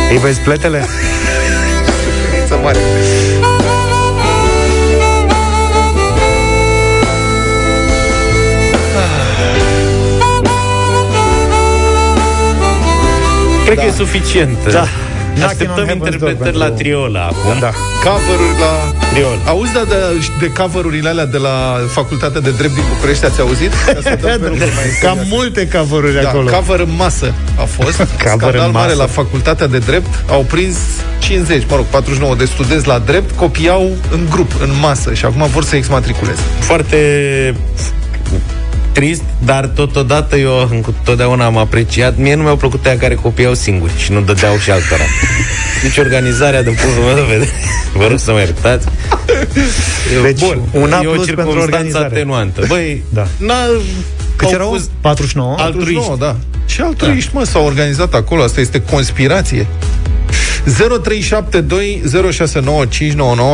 Îi vezi pletele? Suferință mare. Cred că e suficient. Da. Așteptăm Knocking on Heaven's interpretări Door la triola acum. Da. Cover-uri la... Triol. Auzi, da, de, de cover-urile alea de la Facultatea de Drept din București, ați auzit? Ca să dăm pe lucruri mai Cam serioase. multe cover Da, acolo. cover în masă a fost. Scandal în mare masă. la Facultatea de Drept. Au prins 50, mă rog, 49 de studenți la drept, copiau în grup, în masă și acum vor să exmatriculeze. Foarte trist, dar totodată eu întotdeauna am apreciat. Mie nu mi-au plăcut aia care copiau singuri și nu dădeau și altora. Deci organizarea din punctul meu de vedere, vă rog să mă iertați. Deci, Bun, un A e o plus pentru circunstanță organizare. atenuantă. Băi, Da. n-a, Câți au erau? fost 49? altruiști. 49, da. Și altruiști, mă, s-au organizat acolo. Asta este conspirație. 0372069599.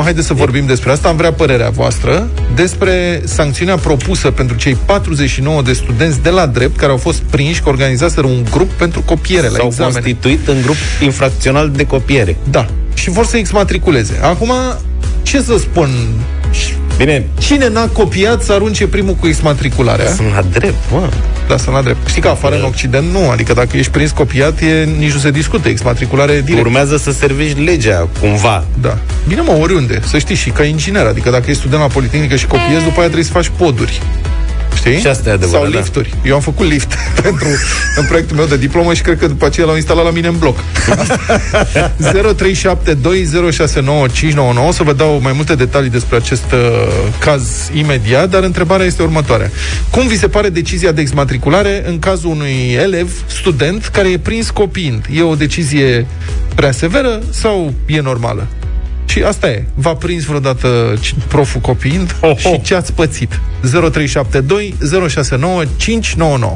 Haideți să vorbim despre asta. Am vrea părerea voastră despre sancțiunea propusă pentru cei 49 de studenți de la drept care au fost prinși că organizaseră un grup pentru copiere la S-au examene. constituit în grup infracțional de copiere. Da. Și vor să exmatriculeze. Acum, ce să spun? Bine, Cine n-a copiat să arunce primul cu exmatricularea? sunt la drept, mă. Da, să la drept. Știi că afară în Occident nu, adică dacă ești prins copiat, e, nici nu se discută, exmatriculare direct. Urmează să servești legea, cumva. Da. Bine, mă, oriunde. Să știi și ca inginer, adică dacă ești student la Politehnică și copiezi, după aia trebuie să faci poduri. Știi? Și asta e adevărat, Sau da. lifturi. Eu am făcut lift pentru în proiectul meu de diplomă și cred că după aceea l-au instalat la mine în bloc. 0372069599 să vă dau mai multe detalii despre acest uh, caz imediat, dar întrebarea este următoarea. Cum vi se pare decizia de exmatriculare în cazul unui elev, student, care e prins copiind? E o decizie prea severă sau e normală? Și asta e. V-a prins vreodată ci- proful copiind? Ho, ho. Și ce ați pățit? 0372 069 599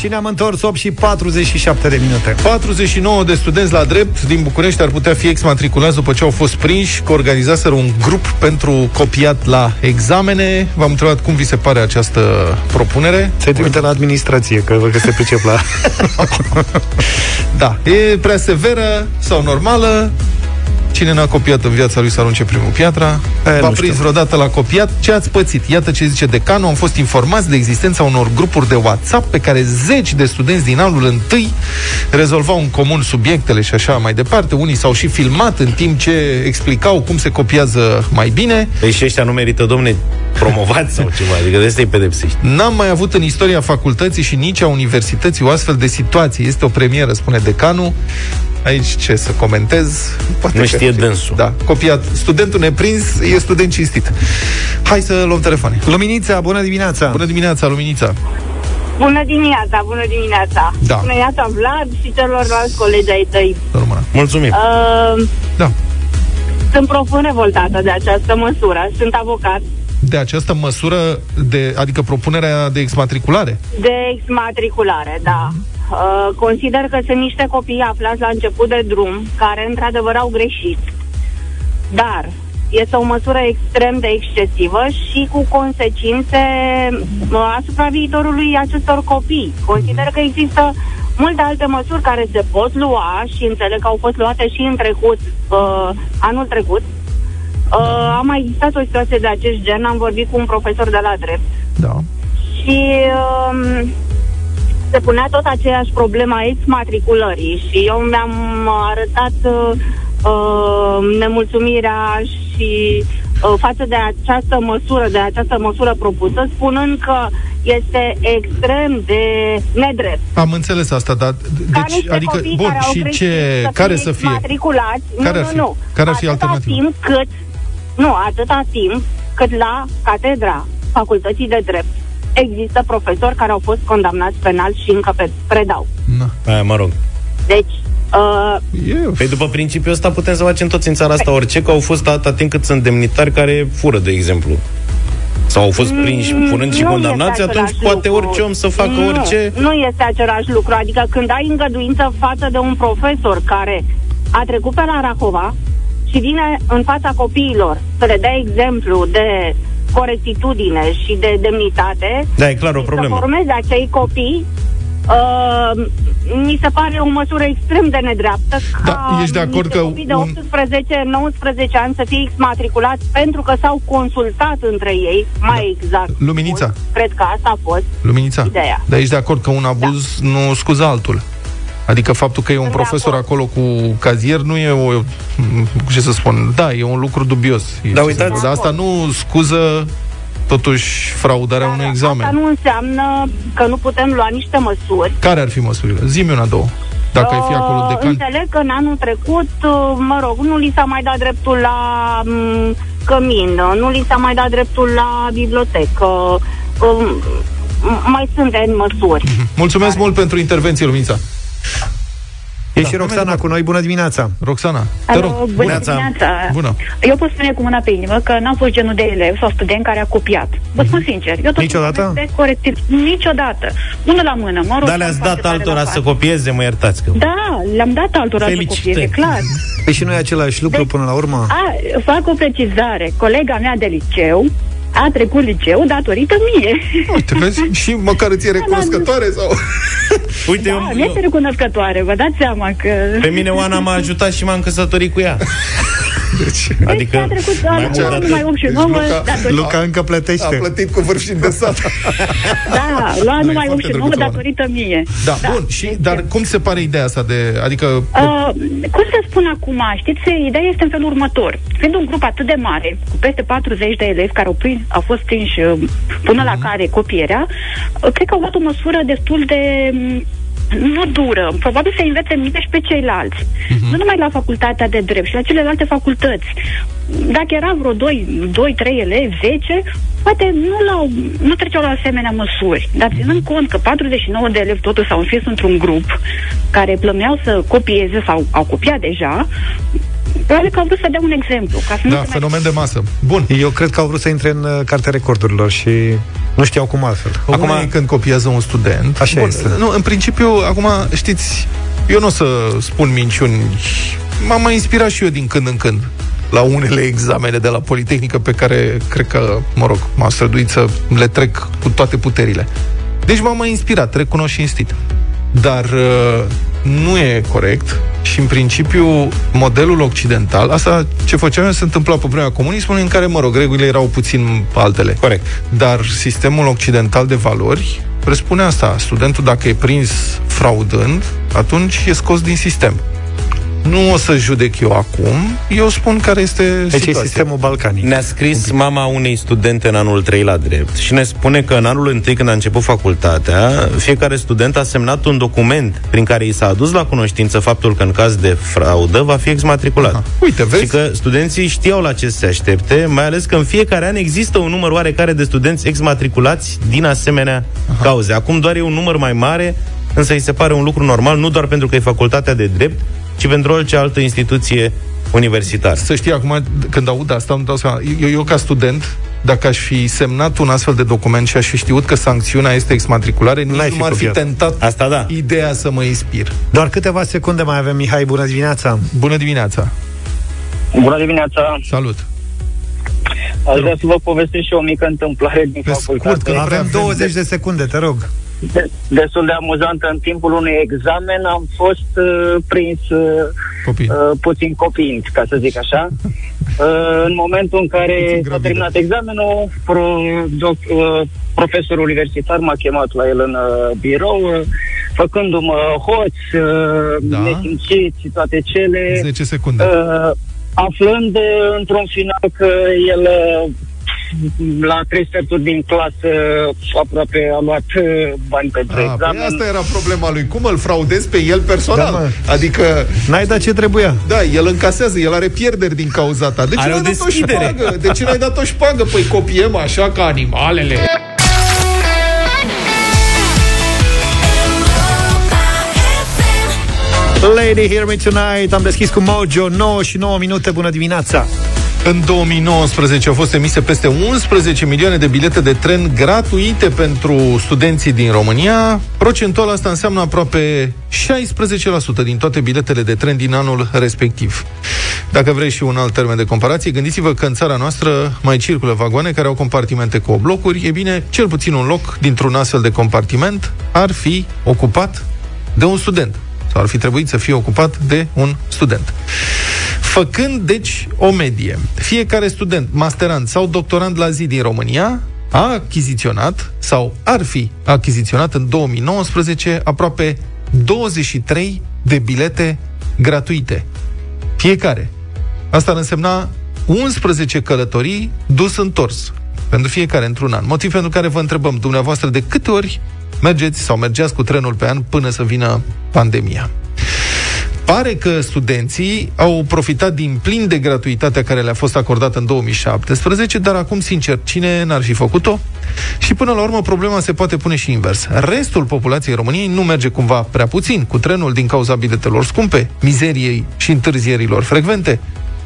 Și ne-am întors 8 și 47 de minute. 49 de studenți la drept din București ar putea fi exmatriculați după ce au fost prinși că organizaseră un grup pentru copiat la examene. V-am întrebat cum vi se pare această propunere. Se trimite la administrație, că văd că se pricep la... Da, e prea severă sau normală? Cine n-a copiat în viața lui să arunce primul piatra? E, V-a nu prins știu. vreodată la copiat? Ce ați pățit? Iată ce zice decanul. Am fost informați de existența unor grupuri de WhatsApp pe care zeci de studenți din anul întâi rezolvau în comun subiectele și așa mai departe. Unii s-au și filmat în timp ce explicau cum se copiază mai bine. Deci și ăștia nu merită, domne, promovați sau ceva. Adică de asta îi pedepsești. N-am mai avut în istoria facultății și nici a universității o astfel de situație. Este o premieră, spune decanul. Aici ce să comentez? Poate nu știe dânsul. Da, copiat. Studentul neprins e student cinstit. Hai să luăm telefoane. Luminița, bună dimineața! Bună dimineața, Luminița! Bună dimineața, bună dimineața! Da. Bună dimineața, Vlad și celorlalți colegi ai tăi. Normal. Mulțumim! Uh, da. Sunt profund revoltată de această măsură. Sunt avocat. De această măsură, de, adică propunerea de exmatriculare? De exmatriculare, da. Uh, consider că sunt niște copii aflați la început de drum, care într-adevăr au greșit. Dar este o măsură extrem de excesivă și cu consecințe uh, asupra viitorului acestor copii. Consider că există multe alte măsuri care se pot lua și înțeleg că au fost luate și în trecut, uh, anul trecut. Uh, a mai existat o situație de acest gen, am vorbit cu un profesor de la drept. Da. Și uh, se punea tot aceeași problema ex-matriculării și eu mi-am arătat uh, uh, nemulțumirea și uh, față de această măsură, de această măsură propusă, spunând că este extrem de nedrept. Am înțeles asta, dar deci, adică, bun, care și ce, să care să fie? Matriculați, care nu, ar fi? nu, nu. Care ar fi atâta alternativa? timp cât, nu, atâta timp cât la catedra facultății de drept există profesori care au fost condamnați penal și încă pe, predau. Na. Aia, mă rog. Deci, Uh, păi după principiul ăsta putem să facem toți în țara asta orice, că au fost atâta timp cât sunt demnitari care fură, de exemplu. Sau au fost prinși Mm, furând și nu condamnați, este atunci același poate lucru. orice om să facă nu, orice. Nu este același lucru. Adică când ai îngăduință față de un profesor care a trecut pe la Rahova și vine în fața copiilor să le dea exemplu de corectitudine și de demnitate Da, e clar o să problemă. formeze acei copii Uh, mi se pare o măsură extrem de nedreaptă Da, ca ești de acord niște că copii de un- 18-19 ani să fie exmatriculați pentru că s-au consultat între ei, mai exact. Luminița. spus. Cred că asta a fost Luminița, ideea. dar ești de acord că un abuz da. nu scuză altul? Adică faptul că e un Sunt de profesor acord. acolo cu cazier nu e o, ce să spun, da, e un lucru dubios. E, Da, ce uitați- să spun, Dar asta nu scuză totuși fraudarea Dar unui Asta examen. nu înseamnă că nu putem lua niște măsuri. Care ar fi măsurile? Zi-mi una, două. Dacă ai fi acolo Uh, decan. Înțeleg că în anul trecut, uh, mă rog, nu li s-a mai dat dreptul la m, cămin, uh, nu li s-a mai dat dreptul la bibliotecă. um, m- Mai sunt de măsuri. Mulțumesc mult pentru intervenție, Luminița. E și Roxana cu noi, bună dimineața! Roxana, te Alo, rog. bună Bună. dimineața. Bună. Eu pot spune cu mâna pe inimă că n-am fost genul de elev sau student care a copiat. Vă spun sincer. Eu tot Niciodată? timpul De corectiv. Niciodată. Unul la mână, mă rog. Dar le-ați dat altora să copieze, mă iertați că... Da, le-am dat altora să Felicitări. copieze, clar. Păi și noi același lucru până la urmă? A, fac o precizare. Colega mea de liceu a trecut liceu datorită mie. Uite, vezi? Și măcar îți e recunoscătoare sau... Uite, Da, eu, mi este recunoscătoare, vă dați seama că... pe mine Oana m-a ajutat și m-am căsătorit cu ea. Deci, Adică, a trecut mai mai mult de atât. numai 8 și Deci 9, Luca- datorită... Luca încă a plătește. plătit cu vârf și de sat. Da, lua Nu, e numai 8 foarte și 9 drăguț, Oana. datorită mie. Da, bun. Și, dar cum se pare ideea asta de... Adică... Uh, cum să spun acum, știți, ideea este în felul următor. Fiind un grup atât de mare, cu peste 40 de elevi care au, prins, au fost prinși uh, până la care copierea, uh, cred că au luat o măsură destul de mm, nu dură, probabil să învețe minte și pe ceilalți. Nu numai la facultatea de drept, și la celelalte facultăți. Dacă era vreo 2, 2 3 elevi, 10, poate nu, la, nu treceau la asemenea măsuri. Dar ținând cont că 49 de elevi totuși s-au înfis într-un grup care plăneau să copieze sau au copiat deja, probabil că au vrut să dea un exemplu. Ca să nu Da, se mai fenomen de masă. Bun. Eu cred că au vrut să intre în uh, cartea recordurilor și nu știau cum altfel. Acum, când copiază un student... Așa este. Nu, în principiu, acum, știți, eu nu o să spun minciuni. M-am mai inspirat și eu din când în când la unele examene de la Politehnică pe care cred că, mă rog, m-am străduit să le trec cu toate puterile. Deci m-am mai inspirat, recunosc cinstit. Dar uh, nu e corect și, în principiu, modelul occidental, asta ce făceam eu se întâmpla pe vremea comunismului, în care, mă rog, regulile erau puțin altele. Corect. Dar sistemul occidental de valori presupune asta. Studentul, dacă e prins fraudând, atunci e scos din sistem. Nu o să judec eu acum, eu spun care este deci situația. e sistemul balcanic. Ne-a scris mama unei studente în anul 3 la drept și ne spune că în anul 1 când a început facultatea, fiecare student a semnat un document prin care i s-a adus la cunoștință faptul că în caz de fraudă va fi exmatriculat. Aha. Uite, vezi? Și că studenții știau la ce se aștepte, mai ales că în fiecare an există un număr oarecare de studenți exmatriculați din asemenea Aha. cauze. Acum doar e un număr mai mare, însă îi se pare un lucru normal, nu doar pentru că e facultatea de drept, ci pentru orice altă instituție universitară. Să știi, acum, când aud asta, îmi dau seama, eu, eu ca student, dacă aș fi semnat un astfel de document și aș fi știut că sancțiunea este exmatriculare, nici nu m-ar fi tentat Asta da. ideea să mă inspir. Doar câteva secunde mai avem, Mihai, bună dimineața! Bună dimineața! Bună dimineața! Salut! Aș vrea să vă povestesc și o mică întâmplare din Pe facultate. Scurt, că avem 20 de secunde, te rog de, destul de amuzantă. În timpul unui examen am fost uh, prins uh, Copii. uh, puțin copiind, ca să zic așa. Uh, în momentul în care s-a terminat examenul, pro, doc, uh, profesorul universitar m-a chemat la el în uh, birou, uh, făcându-mă hoț, uh, da. nesimțit și toate cele. 10 secunde. Uh, aflând uh, într-un final că el uh, la trei sferturi din clasă aproape a luat uh, bani pentru a, examen. Păi asta era problema lui. Cum îl fraudezi pe el personal? Da, adică... N-ai dat ce trebuia. Da, el încasează, el are pierderi din cauza ta. De ce n-ai dat o șpagă? De ce n-ai dat o șpagă? Păi copiem așa ca animalele. Lady, hear me tonight Am deschis cu Mojo 9 și 9 minute Bună dimineața în 2019 au fost emise peste 11 milioane de bilete de tren gratuite pentru studenții din România. Procentual asta înseamnă aproape 16% din toate biletele de tren din anul respectiv. Dacă vrei și un alt termen de comparație, gândiți-vă că în țara noastră mai circulă vagoane care au compartimente cu blocuri. E bine, cel puțin un loc dintr-un astfel de compartiment ar fi ocupat de un student sau ar fi trebuit să fie ocupat de un student. Făcând, deci, o medie, fiecare student, masterand sau doctorand la zi din România a achiziționat sau ar fi achiziționat în 2019 aproape 23 de bilete gratuite. Fiecare. Asta ar însemna 11 călătorii dus întors pentru fiecare într-un an. Motiv pentru care vă întrebăm dumneavoastră de câte ori mergeți sau mergeați cu trenul pe an până să vină pandemia. Pare că studenții au profitat din plin de gratuitatea care le-a fost acordată în 2017, dar acum, sincer, cine n-ar fi făcut-o? Și până la urmă, problema se poate pune și invers. Restul populației României nu merge cumva prea puțin cu trenul din cauza biletelor scumpe, mizeriei și întârzierilor frecvente.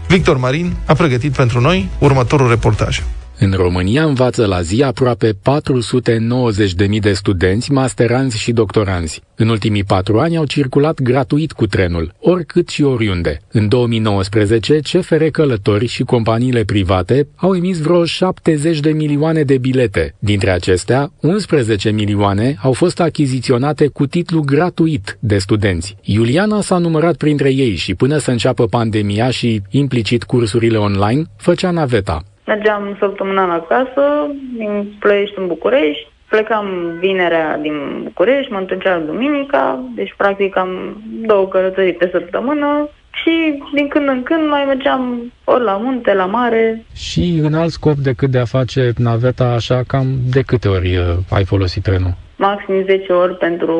Victor Marin a pregătit pentru noi următorul reportaj. În România învață la zi aproape 490.000 de studenți, masteranzi și doctoranzi. În ultimii patru ani au circulat gratuit cu trenul, oricât și oriunde. În 2019, CFR Călători și companiile private au emis vreo 70 de milioane de bilete. Dintre acestea, 11 milioane au fost achiziționate cu titlu gratuit de studenți. Iuliana s-a numărat printre ei și până să înceapă pandemia și implicit cursurile online, făcea naveta. Mergeam săptămânal acasă, din Ploiești în București, plecam vinerea din București, mă întorceam duminica, deci practic am două călătorii pe săptămână și din când în când mai mergeam ori la munte, la mare. Și în alt scop decât de a face naveta așa, cam de câte ori uh, ai folosit trenul? Maxim 10 ori pentru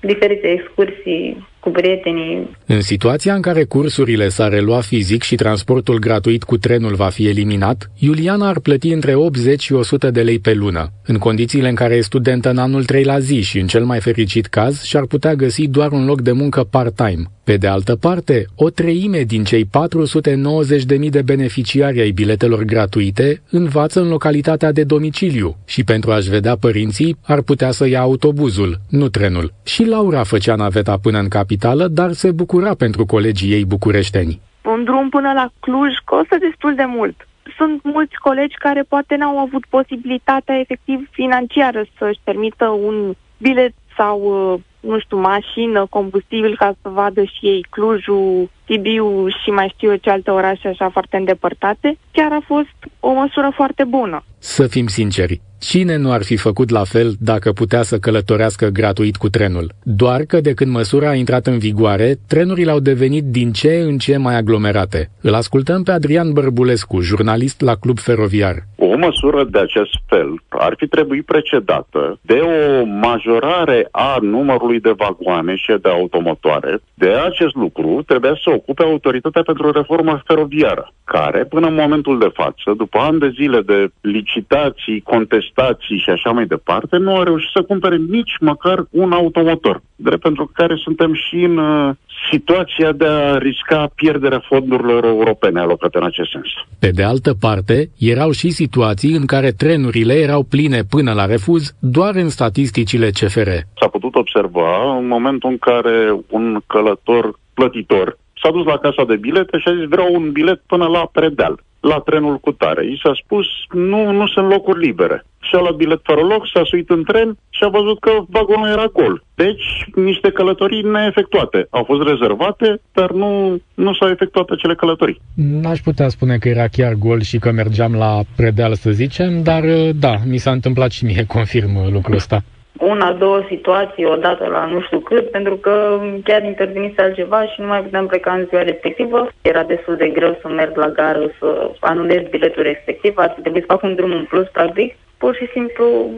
diferite excursii cu prietenii. În situația în care cursurile s-ar relua fizic și transportul gratuit cu trenul va fi eliminat, Iuliana ar plăti între 80 și 100 de lei pe lună. În condițiile în care e studentă în anul 3 la zi și în cel mai fericit caz și-ar putea găsi doar un loc de muncă part-time. Pe de altă parte, o treime din cei 490.000 de beneficiari ai biletelor gratuite învață în localitatea de domiciliu și pentru a-și vedea părinții ar putea să ia autobuzul, nu trenul. Și Laura făcea naveta până în capitală, dar se bucura pentru colegii ei bucureșteni. Un drum până la Cluj costă destul de mult. Sunt mulți colegi care poate n-au avut posibilitatea efectiv financiară să-și permită un bilet sau, uh, nu știu, mașină, combustibil ca să vadă și ei Clujul, Sibiu și mai știu eu ce alte orașe așa foarte îndepărtate, chiar a fost o măsură foarte bună. Să fim sinceri, Cine nu ar fi făcut la fel dacă putea să călătorească gratuit cu trenul? Doar că de când măsura a intrat în vigoare, trenurile au devenit din ce în ce mai aglomerate. Îl ascultăm pe Adrian Bărbulescu, jurnalist la Club Feroviar. O măsură de acest fel ar fi trebuit precedată de o majorare a numărului de vagoane și de automotoare. De acest lucru trebuia să ocupe Autoritatea pentru Reformă Feroviară, care, până în momentul de față, după ani de zile de licitații, contestații, stații și așa mai departe, nu au reușit să cumpere nici măcar un automotor. Drept pentru care suntem și în uh, situația de a risca pierderea fondurilor europene alocate în acest sens. Pe de altă parte, erau și situații în care trenurile erau pline până la refuz doar în statisticile CFR. S-a putut observa în momentul în care un călător plătitor s-a dus la casa de bilete și a zis vreau un bilet până la Predeal la trenul cu tare. I s-a spus, nu, nu sunt locuri libere. Și-a luat bilet fără loc, s-a suit în tren și a văzut că vagonul era gol. Deci, niște călătorii neefectuate. Au fost rezervate, dar nu, nu s-au efectuat acele călătorii. N-aș putea spune că era chiar gol și că mergeam la predeal, să zicem, dar da, mi s-a întâmplat și mie, confirm lucrul ăsta una, două situații odată la nu știu cât, pentru că chiar intervenise altceva și nu mai puteam pleca în ziua respectivă. Era destul de greu să merg la gară, să anulez biletul respectiv, ar trebui să fac un drum în plus, practic. Pur și simplu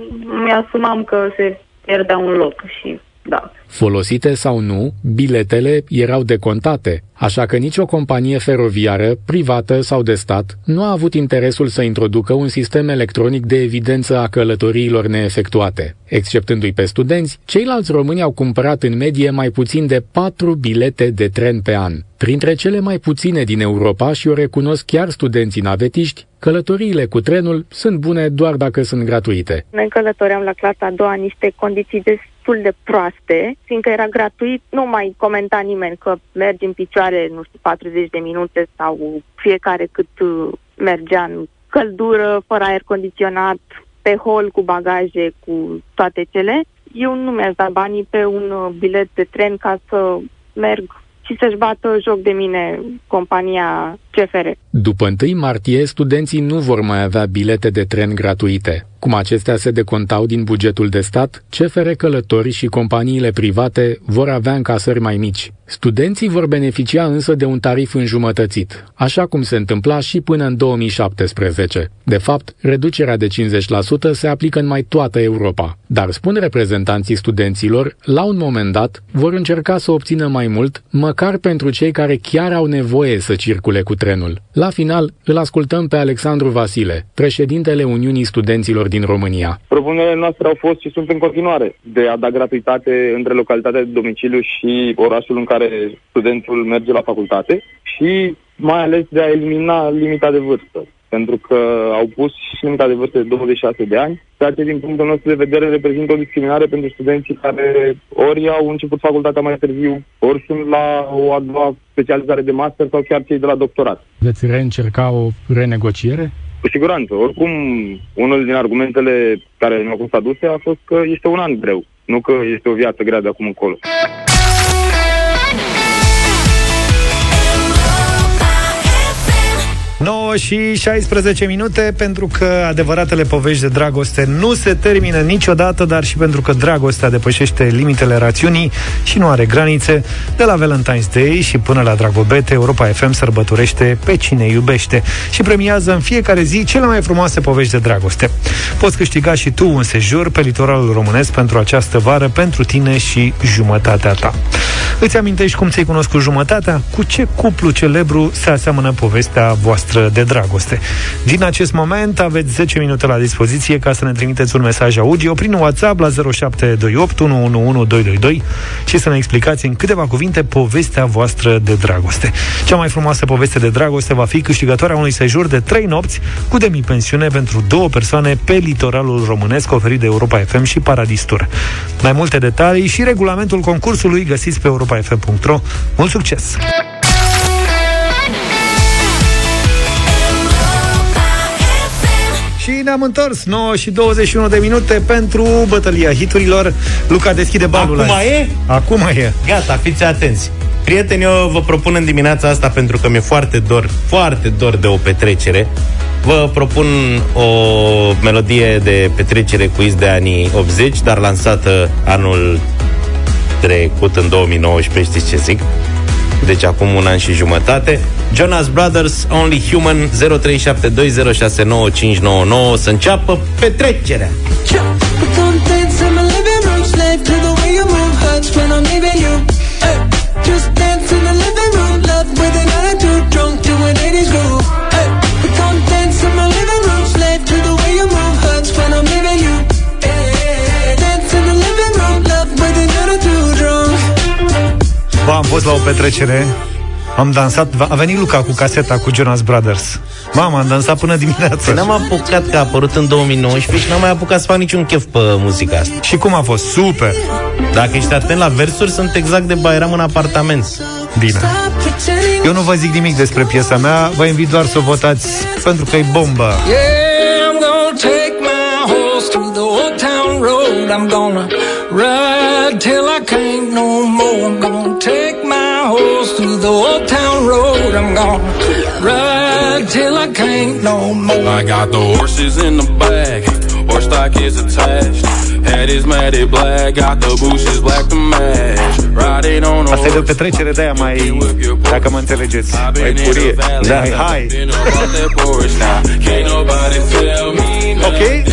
mi-asumam că se pierdea un loc și da. Folosite sau nu, biletele erau decontate, așa că nicio companie feroviară, privată sau de stat, nu a avut interesul să introducă un sistem electronic de evidență a călătoriilor neefectuate. Exceptându-i pe studenți, ceilalți români au cumpărat în medie mai puțin de 4 bilete de tren pe an. Printre cele mai puține din Europa și o recunosc chiar studenții navetiști, călătoriile cu trenul sunt bune doar dacă sunt gratuite. Noi călătoream la clasa a doua niște condiții destul de proaste, fiindcă era gratuit, nu mai comenta nimeni că mergi în picioare, nu știu, 40 de minute sau fiecare cât uh, mergea în căldură, fără aer condiționat, pe hol cu bagaje, cu toate cele. Eu nu mi-aș da banii pe un uh, bilet de tren ca să merg și să-și bată joc de mine compania CFR. După 1 martie, studenții nu vor mai avea bilete de tren gratuite. Cum acestea se decontau din bugetul de stat, CFR Călători și companiile private vor avea încasări mai mici. Studenții vor beneficia însă de un tarif înjumătățit, așa cum se întâmpla și până în 2017. De fapt, reducerea de 50% se aplică în mai toată Europa. Dar spun reprezentanții studenților, la un moment dat, vor încerca să obțină mai mult, măcar pentru cei care chiar au nevoie să circule cu trenul. La final, îl ascultăm pe Alexandru Vasile, președintele Uniunii Studenților din România. Propunerile noastre au fost și sunt în continuare de a da gratuitate între localitatea de domiciliu și orașul în care studentul merge la facultate și mai ales de a elimina limita de vârstă pentru că au pus și limita de vârstă de 26 de ani, ceea ce din punctul nostru de vedere reprezintă o discriminare pentru studenții care ori au început facultatea mai târziu, ori sunt la o a doua specializare de master sau chiar cei de la doctorat. Veți reîncerca o renegociere? Cu siguranță. Oricum, unul din argumentele care mi-au fost aduse a fost că este un an greu, nu că este o viață grea de acum încolo. 9 și 16 minute pentru că adevăratele povești de dragoste nu se termină niciodată, dar și pentru că dragostea depășește limitele rațiunii și nu are granițe. De la Valentine's Day și până la Dragobete, Europa FM sărbătorește pe cine iubește și premiază în fiecare zi cele mai frumoase povești de dragoste. Poți câștiga și tu un sejur pe litoralul românesc pentru această vară, pentru tine și jumătatea ta. Îți amintești cum ți-ai cunoscut jumătatea? Cu ce cuplu celebru se aseamănă povestea voastră? noastră de dragoste. Din acest moment aveți 10 minute la dispoziție ca să ne trimiteți un mesaj audio prin WhatsApp la 0728 111222 și să ne explicați în câteva cuvinte povestea voastră de dragoste. Cea mai frumoasă poveste de dragoste va fi câștigătoarea unui sejur de 3 nopți cu demi-pensiune pentru două persoane pe litoralul românesc oferit de Europa FM și Paradis Tour. Mai multe detalii și regulamentul concursului găsiți pe europafm.ro. Mult succes! Și ne-am întors 9 și 21 de minute pentru bătălia hiturilor. Luca deschide balul Acum azi. e? Acum e. Gata, fiți atenți. Prieteni, eu vă propun în dimineața asta pentru că mi-e foarte dor, foarte dor de o petrecere. Vă propun o melodie de petrecere cu de anii 80, dar lansată anul trecut, în 2019, știți ce zic? Deci acum un an și jumătate. Jonas Brothers, Only Human, 0372069599, să înceapă petrecerea. Just fost la o petrecere. Am dansat, a venit Luca cu caseta cu Jonas Brothers. Mama, am dansat până dimineața Păi n-am apucat că a apărut în 2019 și n-am mai apucat să fac niciun chef pe muzica asta. Și cum a fost? Super! Dacă ești atent la versuri, sunt exact de Bairam în apartament. Bine. Eu nu vă zic nimic despre piesa mea Vă invit doar să o votați pentru că e bombă. Yeah, I'm gonna take my horse through the old town road. I'm gonna ride till I can't no more road I'm gonna ride till I can't no more I got the horses in the bag Horse stock is attached Head is matted black Got the bushes black to match Riding on a Asta e de o petrecere de aia mai, dacă mă înțelegeți, mai purie. Da, hai! ok?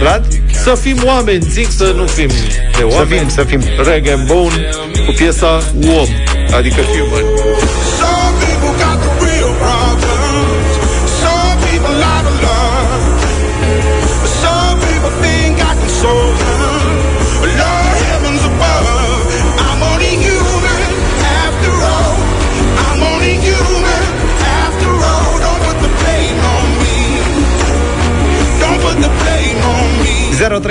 Vlad? Să fim oameni, zic să nu fim de oameni. Să fim, să fim. Reggae Bone cu piesa Om, adică Human. 0372069599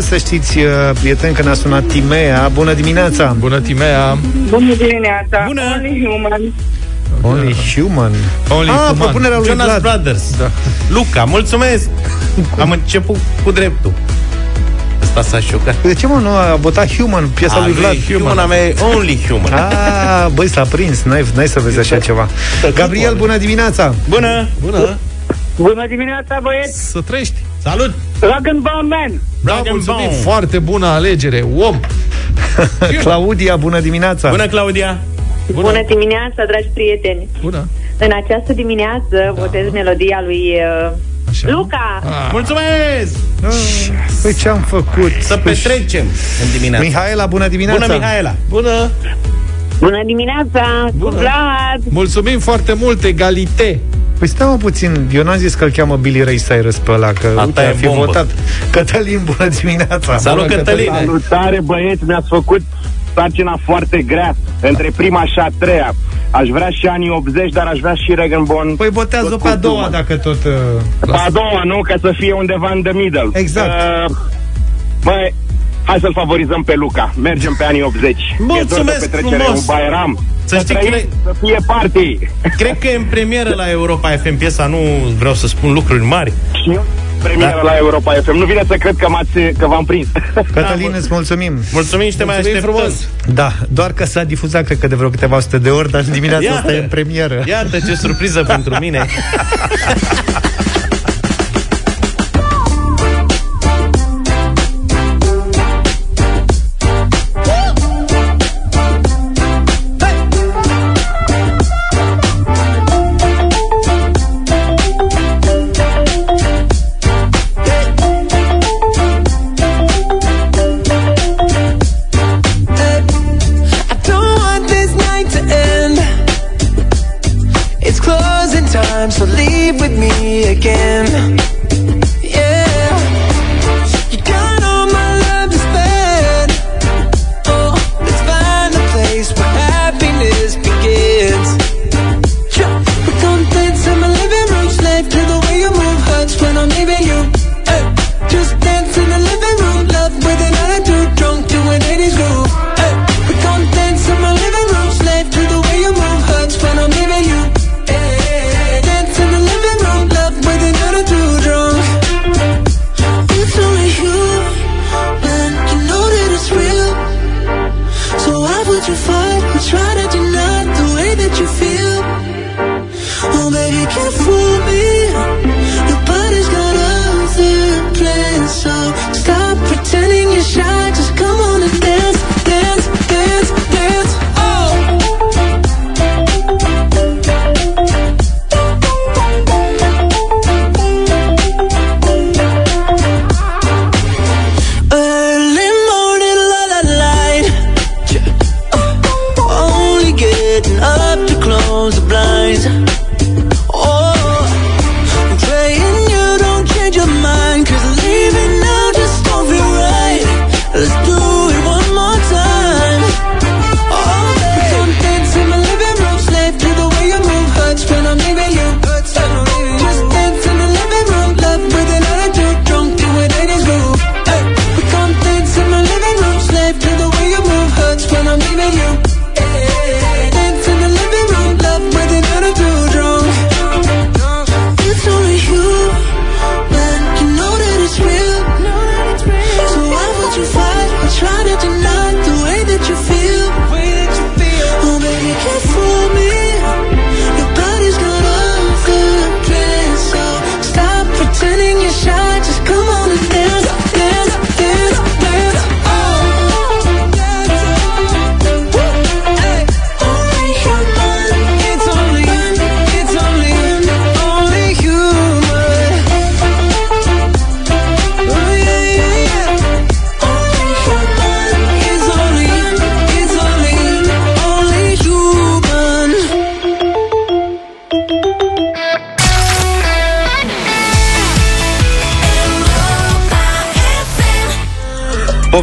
Să știți, uh, prieteni, că ne-a sunat Timea Bună dimineața! Bună, Timea! Bună dimineața! Bună! Only human. Only human Only Ah, human. propunerea lui Jonas Vlad Brothers Da. Luca, mulțumesc Am început cu dreptul Asta s-a șocat De ce mă nu a votat Human, piesa A lui Vlad? lui Human, a mea e Only Human Ah, băi, s-a prins, n-ai, n-ai să vezi așa ceva Gabriel, bună dimineața! Bună! Bună! Bună dimineața, băieți! Să trăiești! Salut! Rock and Bone Man! Da, Rock and mulțumim, Bone. foarte bună alegere, om! Claudia, bună dimineața! Bună, Claudia! Bună. Bună dimineața, dragi prieteni! Bună! În această dimineață da. votez melodia lui uh, Așa. Luca. Ah. Mulțumesc! Păi ce am făcut? Să petrecem în dimineața Mihaela, bună dimineața! Bună, Mihaela! Bună! Bună dimineața, Bună. cu Vlad! Mulțumim foarte mult, egalite! Păi stai mă puțin, eu n-am zis că îl cheamă Billy Ray Cyrus pe ăla, că A, uite, ta e ar fi bombă. votat. Cătălin, bună dimineața! Salut, Bună, Cătăline! Salutare, băieți, mi-ați făcut sarcina foarte grea între prima și a treia. Aș vrea și anii 80, dar aș vrea și Regan Bond. Păi botează pe a doua, dacă tot... Uh... Pe a doua, nu? Ca să fie undeva în the middle. Exact. Uh, băi, hai să-l favorizăm pe Luca. Mergem pe anii 80. Mulțumesc E doar de petrecere, frumos! Un Bairam. Să știi trăim, că- să fie party. Cred că e în premieră la Europa FM piesa, nu vreau să spun lucruri mari. Și eu premieră Da. la Europa FM. Nu vine să cred că, m-ați, că v-am prins. Cătălin, îți mulțumim! Mulțumim și te mai Mulțumim așteptăm. frumos! Da, doar că s-a difuzat, cred că de vreo câteva sute de ori, dar în dimineața Iată. asta e în premieră. Iată ce surpriză pentru mine.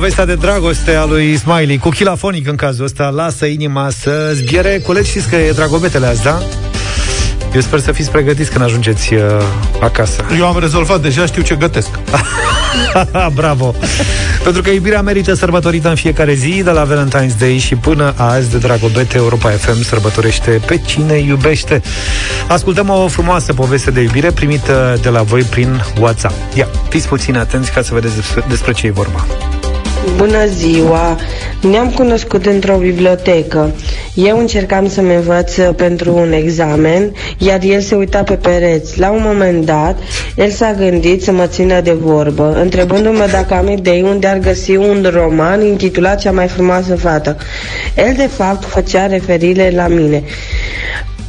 Povestea de dragoste a lui Smiley cu chilafonic în cazul ăsta Lasă inima să zbiere Colegi știți că e dragobetele azi, da? Eu sper să fiți pregătiți când ajungeți uh, acasă Eu am rezolvat deja, știu ce gătesc. Bravo! Pentru că iubirea merită sărbătorită în fiecare zi, de la Valentine's Day și până azi de Dragobete, Europa FM sărbătorește pe cine iubește. Ascultăm o frumoasă poveste de iubire primită de la voi prin WhatsApp. Ia, fiți puțin atenți ca să vedeți despre, despre ce e vorba. Bună ziua! Ne-am cunoscut într-o bibliotecă. Eu încercam să-mi învăț uh, pentru un examen, iar el se uita pe pereți. La un moment dat, el s-a gândit să mă țină de vorbă, întrebându-mă dacă am idei unde ar găsi un roman intitulat Cea mai frumoasă fată. El, de fapt, făcea referire la mine.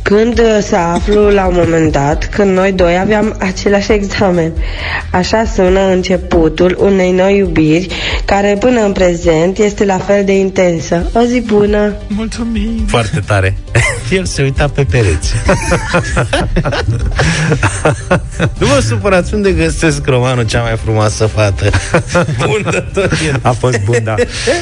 Când uh, să aflu la un moment dat când noi doi aveam același examen. Așa sună începutul unei noi iubiri care până în prezent este la fel de intensă. O zi bună! Mulțumim! Foarte tare. El se uita pe pereți. nu vă supărați unde găsesc romanul cea mai frumoasă fată. Bun de tot el. A fost bun, da.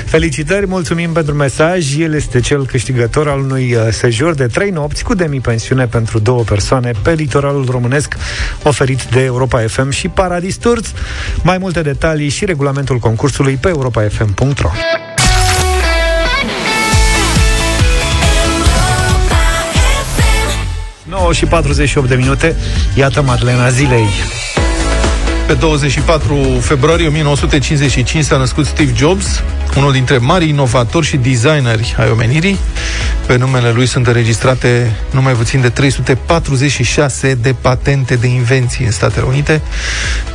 Felicitări, mulțumim pentru mesaj. El este cel câștigător al unui uh, sejur de trei nopți cu demi-pensiune pentru două persoane pe litoralul românesc oferit de Europa FM și Paradis Tours. Mai multe detalii și regulamentul concursului pe europafm.ro 9 și 48 de minute. Iată Madlena zilei. Pe 24 februarie 1955 s-a născut Steve Jobs, unul dintre mari inovatori și designeri ai omenirii. Pe numele lui sunt înregistrate numai puțin de 346 de patente de invenții în Statele Unite.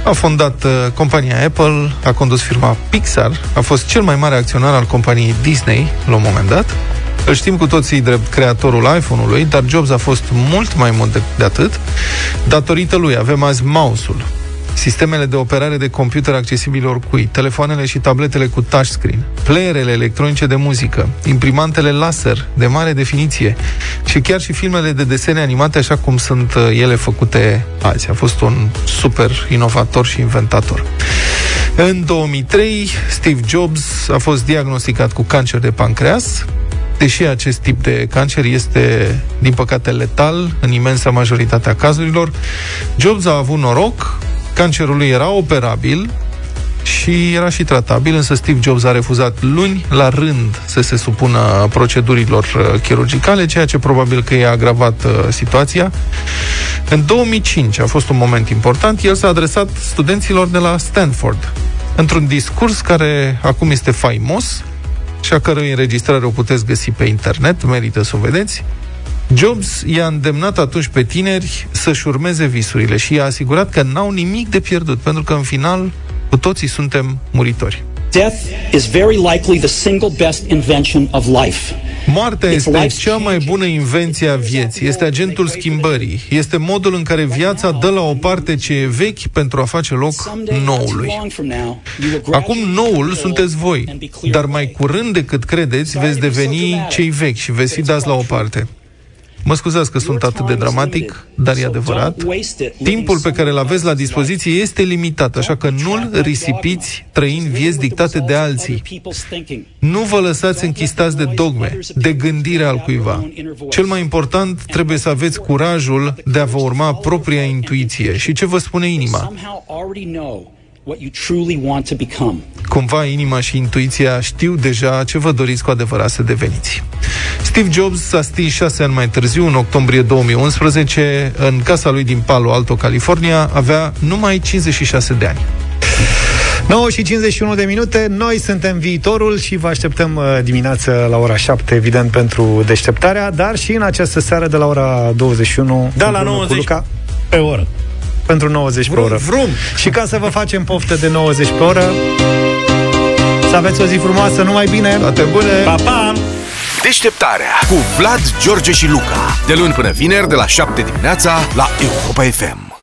A fondat uh, compania Apple, a condus firma Pixar, a fost cel mai mare acționar al companiei Disney la un moment dat. Îl știm cu toții drept creatorul iPhone-ului, dar Jobs a fost mult mai mult de, de atât. Datorită lui avem azi mouse-ul, sistemele de operare de computer accesibile oricui, telefoanele și tabletele cu touchscreen, playerele electronice de muzică, imprimantele laser de mare definiție și chiar și filmele de desene animate așa cum sunt uh, ele făcute azi. A fost un super inovator și inventator. În 2003, Steve Jobs a fost diagnosticat cu cancer de pancreas, deși acest tip de cancer este, din păcate, letal în imensa majoritatea cazurilor. Jobs a avut noroc, cancerul lui era operabil și era și tratabil, însă Steve Jobs a refuzat luni la rând să se supună procedurilor uh, chirurgicale, ceea ce probabil că i-a agravat uh, situația. În 2005 a fost un moment important, el s-a adresat studenților de la Stanford într-un discurs care acum este faimos și a cărui înregistrare o puteți găsi pe internet, merită să o vedeți. Jobs i-a îndemnat atunci pe tineri să-și urmeze visurile și i-a asigurat că n-au nimic de pierdut, pentru că în final cu toții suntem muritori. Death is very likely the single best invention of life. Moartea este cea mai bună invenție a vieții, este agentul schimbării, este modul în care viața dă la o parte ce e vechi pentru a face loc noului. Acum noul sunteți voi, dar mai curând decât credeți veți deveni cei vechi și veți fi dați la o parte. Mă scuzați că sunt atât de dramatic, dar e adevărat. Timpul pe care îl aveți la dispoziție este limitat, așa că nu-l risipiți trăind vieți dictate de alții. Nu vă lăsați închistați de dogme, de gândire al cuiva. Cel mai important, trebuie să aveți curajul de a vă urma propria intuiție. Și ce vă spune inima? What you truly want to become. Cumva inima și intuiția știu deja ce vă doriți cu adevărat să deveniți. Steve Jobs s-a stins șase ani mai târziu, în octombrie 2011, în casa lui din Palo Alto, California, avea numai 56 de ani. 9 și 51 de minute, noi suntem viitorul și vă așteptăm uh, dimineață la ora 7, evident, pentru deșteptarea, dar și în această seară de la ora 21 da, la 90 Luca, pe oră pentru 90 vrum, pe oră. Vrum. Și ca să vă facem poftă de 90 pe oră, să aveți o zi frumoasă, numai bine! Toate bune! Pa, pa! Deșteptarea cu Vlad, George și Luca. De luni până vineri, de la 7 dimineața, la Europa FM.